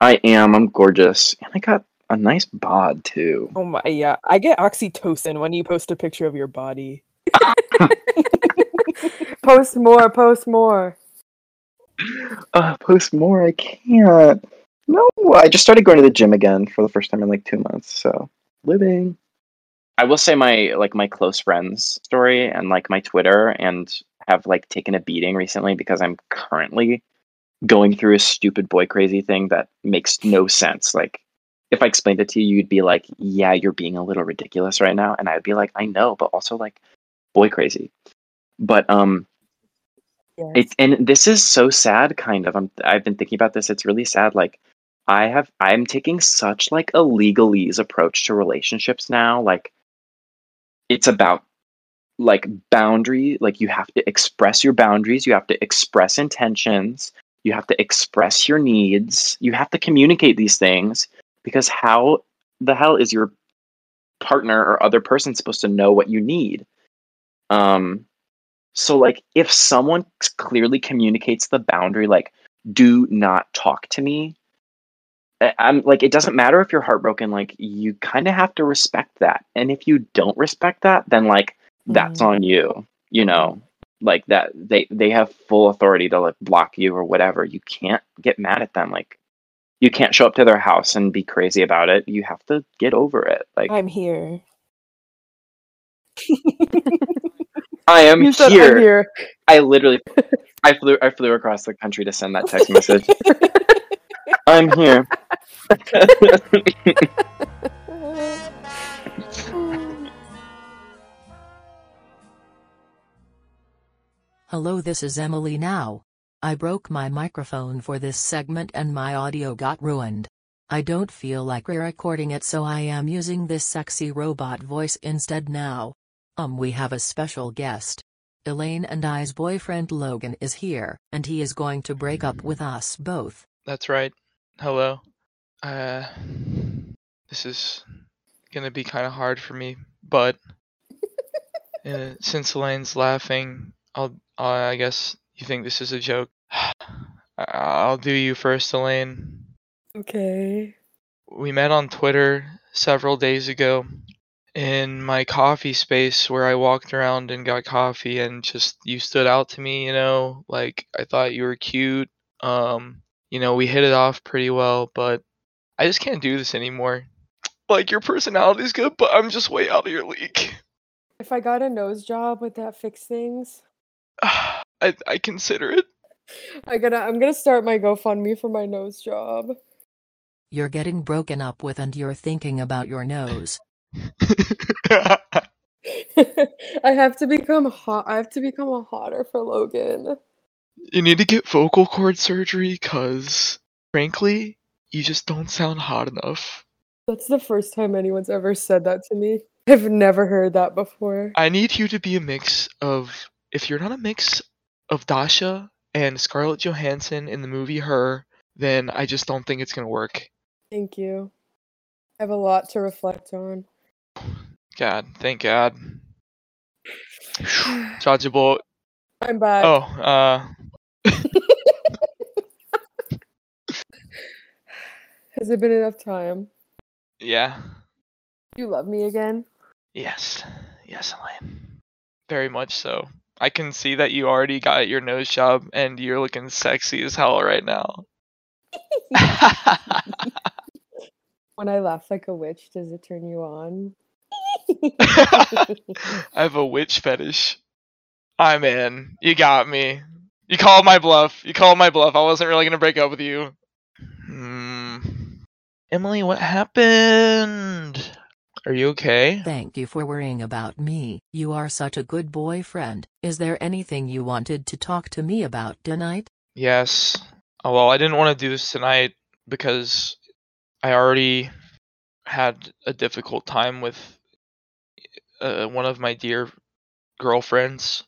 I am. I'm gorgeous. And I got a nice bod too. Oh my yeah. I get oxytocin when you post a picture of your body. Post more, post more. Uh, post more. I can't. No, I just started going to the gym again for the first time in like two months. So living. I will say my like my close friends story and like my Twitter and have like taken a beating recently because I'm currently going through a stupid boy crazy thing that makes no sense. Like if I explained it to you, you'd be like, "Yeah, you're being a little ridiculous right now," and I'd be like, "I know," but also like boy crazy. But um, it's and this is so sad. Kind of. I'm. I've been thinking about this. It's really sad. Like I have. I'm taking such like a legalese approach to relationships now. Like it's about like boundary like you have to express your boundaries you have to express intentions you have to express your needs you have to communicate these things because how the hell is your partner or other person supposed to know what you need? Um so like if someone clearly communicates the boundary like do not talk to me I'm like it doesn't matter if you're heartbroken like you kind of have to respect that and if you don't respect that then like that's mm-hmm. on you you know like that they they have full authority to like block you or whatever you can't get mad at them like you can't show up to their house and be crazy about it you have to get over it like I'm here. i am said, "I'm here. here." i literally i flew i flew across the country to send that text message i'm here Hello, this is Emily now. I broke my microphone for this segment and my audio got ruined. I don't feel like re-recording it so I am using this sexy robot voice instead now. Um we have a special guest. Elaine and I's boyfriend Logan is here, and he is going to break up with us both. That's right. Hello. Uh, this is gonna be kind of hard for me, but uh, since Elaine's laughing, I'll, i I guess you think this is a joke. I'll do you first, Elaine. Okay. We met on Twitter several days ago in my coffee space where I walked around and got coffee and just you stood out to me, you know, like I thought you were cute. Um, you know, we hit it off pretty well, but I just can't do this anymore. Like your personality's good, but I'm just way out of your league. If I got a nose job, would that fix things? I I consider it. I gotta I'm gonna start my GoFundMe for my nose job. You're getting broken up with and you're thinking about your nose. I have to become hot I have to become a hotter for Logan. You need to get vocal cord surgery cuz frankly, you just don't sound hot enough. That's the first time anyone's ever said that to me. I've never heard that before. I need you to be a mix of if you're not a mix of Dasha and Scarlett Johansson in the movie Her, then I just don't think it's going to work. Thank you. I have a lot to reflect on. God, thank God. Dodge bullet. I'm back. Oh, uh Has it been enough time? yeah. You love me again? Yes. Yes, Elaine. Very much so. I can see that you already got your nose job and you're looking sexy as hell right now. When I laugh like a witch, does it turn you on? I have a witch fetish. I'm in. You got me. You called my bluff. You called my bluff. I wasn't really gonna break up with you. Hmm. Emily, what happened? Are you okay? Thank you for worrying about me. You are such a good boyfriend. Is there anything you wanted to talk to me about tonight? Yes. Oh, well, I didn't want to do this tonight because I already had a difficult time with uh, one of my dear girlfriends.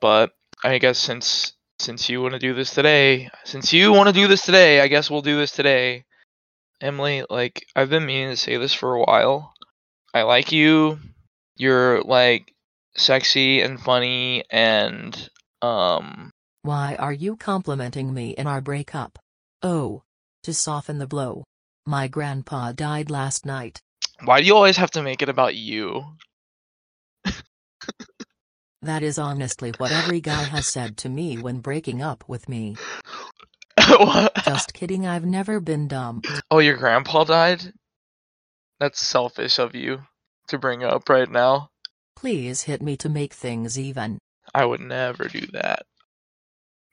but I guess since since you want to do this today, since you want to do this today, I guess we'll do this today. Emily, like I've been meaning to say this for a while. I like you. You're like sexy and funny and um Why are you complimenting me in our breakup? Oh. To soften the blow. My grandpa died last night. why do you always have to make it about you? That is honestly what every guy has said to me when breaking up with me. Just kidding, I've never been dumped. Oh, your grandpa died? That's selfish of you to bring up right now. Please hit me to make things even. I would never do that.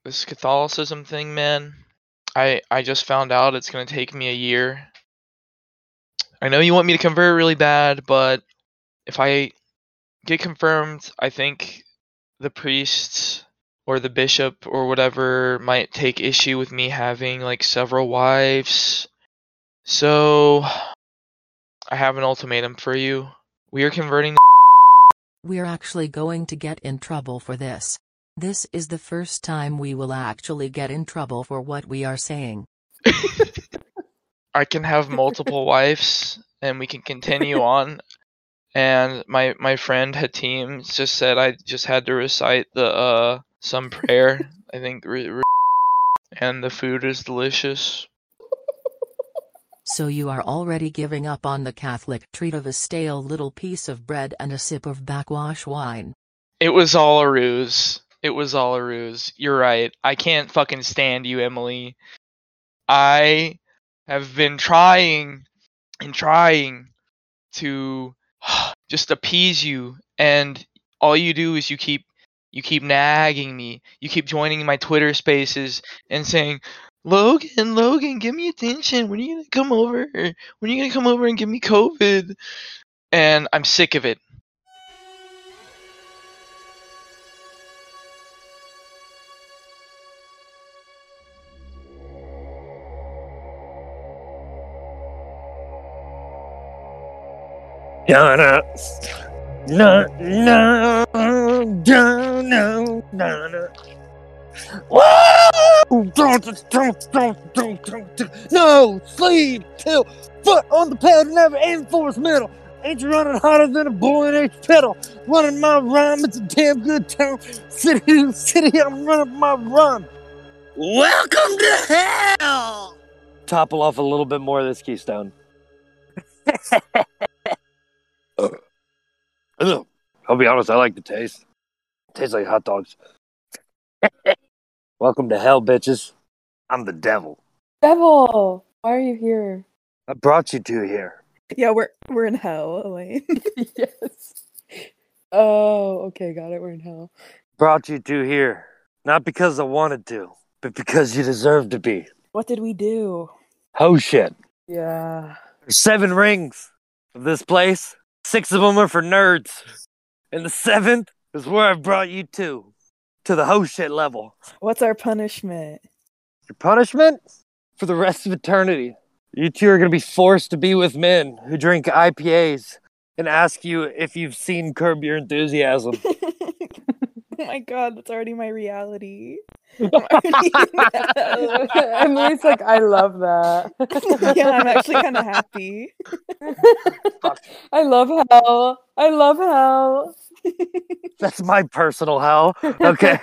This Catholicism thing, man. I I just found out it's gonna take me a year. I know you want me to convert really bad, but if I get confirmed, I think the priest or the bishop or whatever might take issue with me having like several wives. So I have an ultimatum for you. We are converting We're actually going to get in trouble for this. This is the first time we will actually get in trouble for what we are saying. I can have multiple wives and we can continue on. And my my friend Hatim just said I just had to recite the uh some prayer. I think re- re- and the food is delicious. So you are already giving up on the Catholic treat of a stale little piece of bread and a sip of backwash wine. It was all a ruse. It was all a ruse. You're right. I can't fucking stand you, Emily. I have been trying and trying to just appease you and all you do is you keep you keep nagging me. You keep joining my Twitter spaces and saying, "Logan, Logan, give me attention. When are you to come over? When are you to come over and give me COVID?" And I'm sick of it. Donna. No, no, no, no, no, no. Woo! Don't, don't, don't, don't, don't, don't. No, sleep till foot on the pedal, never enforcement. Metal ain't you running hotter than a in a pedal? Running my rhyme, it's a damn good town. City city, I'm running my rhyme. Welcome to hell! Topple off a little bit more of this keystone. I'll be honest, I like the taste. Tastes like hot dogs. Welcome to hell, bitches. I'm the devil. Devil, why are you here? I brought you two here. Yeah, we're we're in hell, Elaine. yes. Oh, okay, got it. We're in hell. Brought you two here. Not because I wanted to, but because you deserve to be. what did we do? Oh shit. Yeah. There's seven rings of this place. Six of them are for nerds. And the seventh is where I brought you to. To the ho shit level. What's our punishment? Your punishment? For the rest of eternity. You two are going to be forced to be with men who drink IPAs and ask you if you've seen Curb Your Enthusiasm. Oh my god, that's already my reality. Emily's like, I love that. yeah, I'm actually kind of happy. I love hell. I love hell. That's my personal hell. Okay.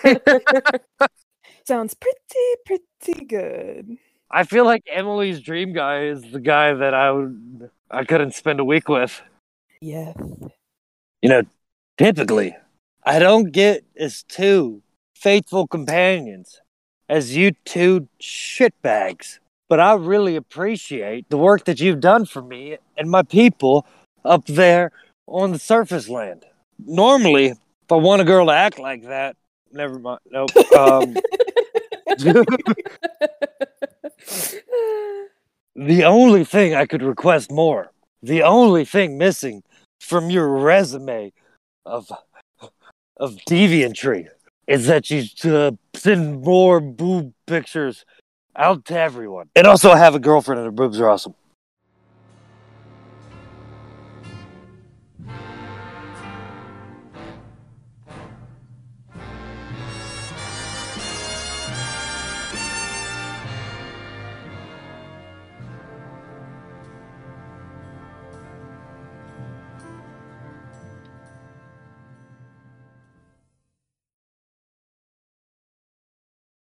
Sounds pretty, pretty good. I feel like Emily's dream guy is the guy that I would I couldn't spend a week with. Yes. You know, typically I don't get as two faithful companions as you two shitbags. But I really appreciate the work that you've done for me and my people up there on the surface land. Normally, if I want a girl to act like that, never mind. Nope. Um, the only thing I could request more, the only thing missing from your resume of of deviantry is that you uh, send more boob pictures out to everyone, and also I have a girlfriend and her boobs are awesome.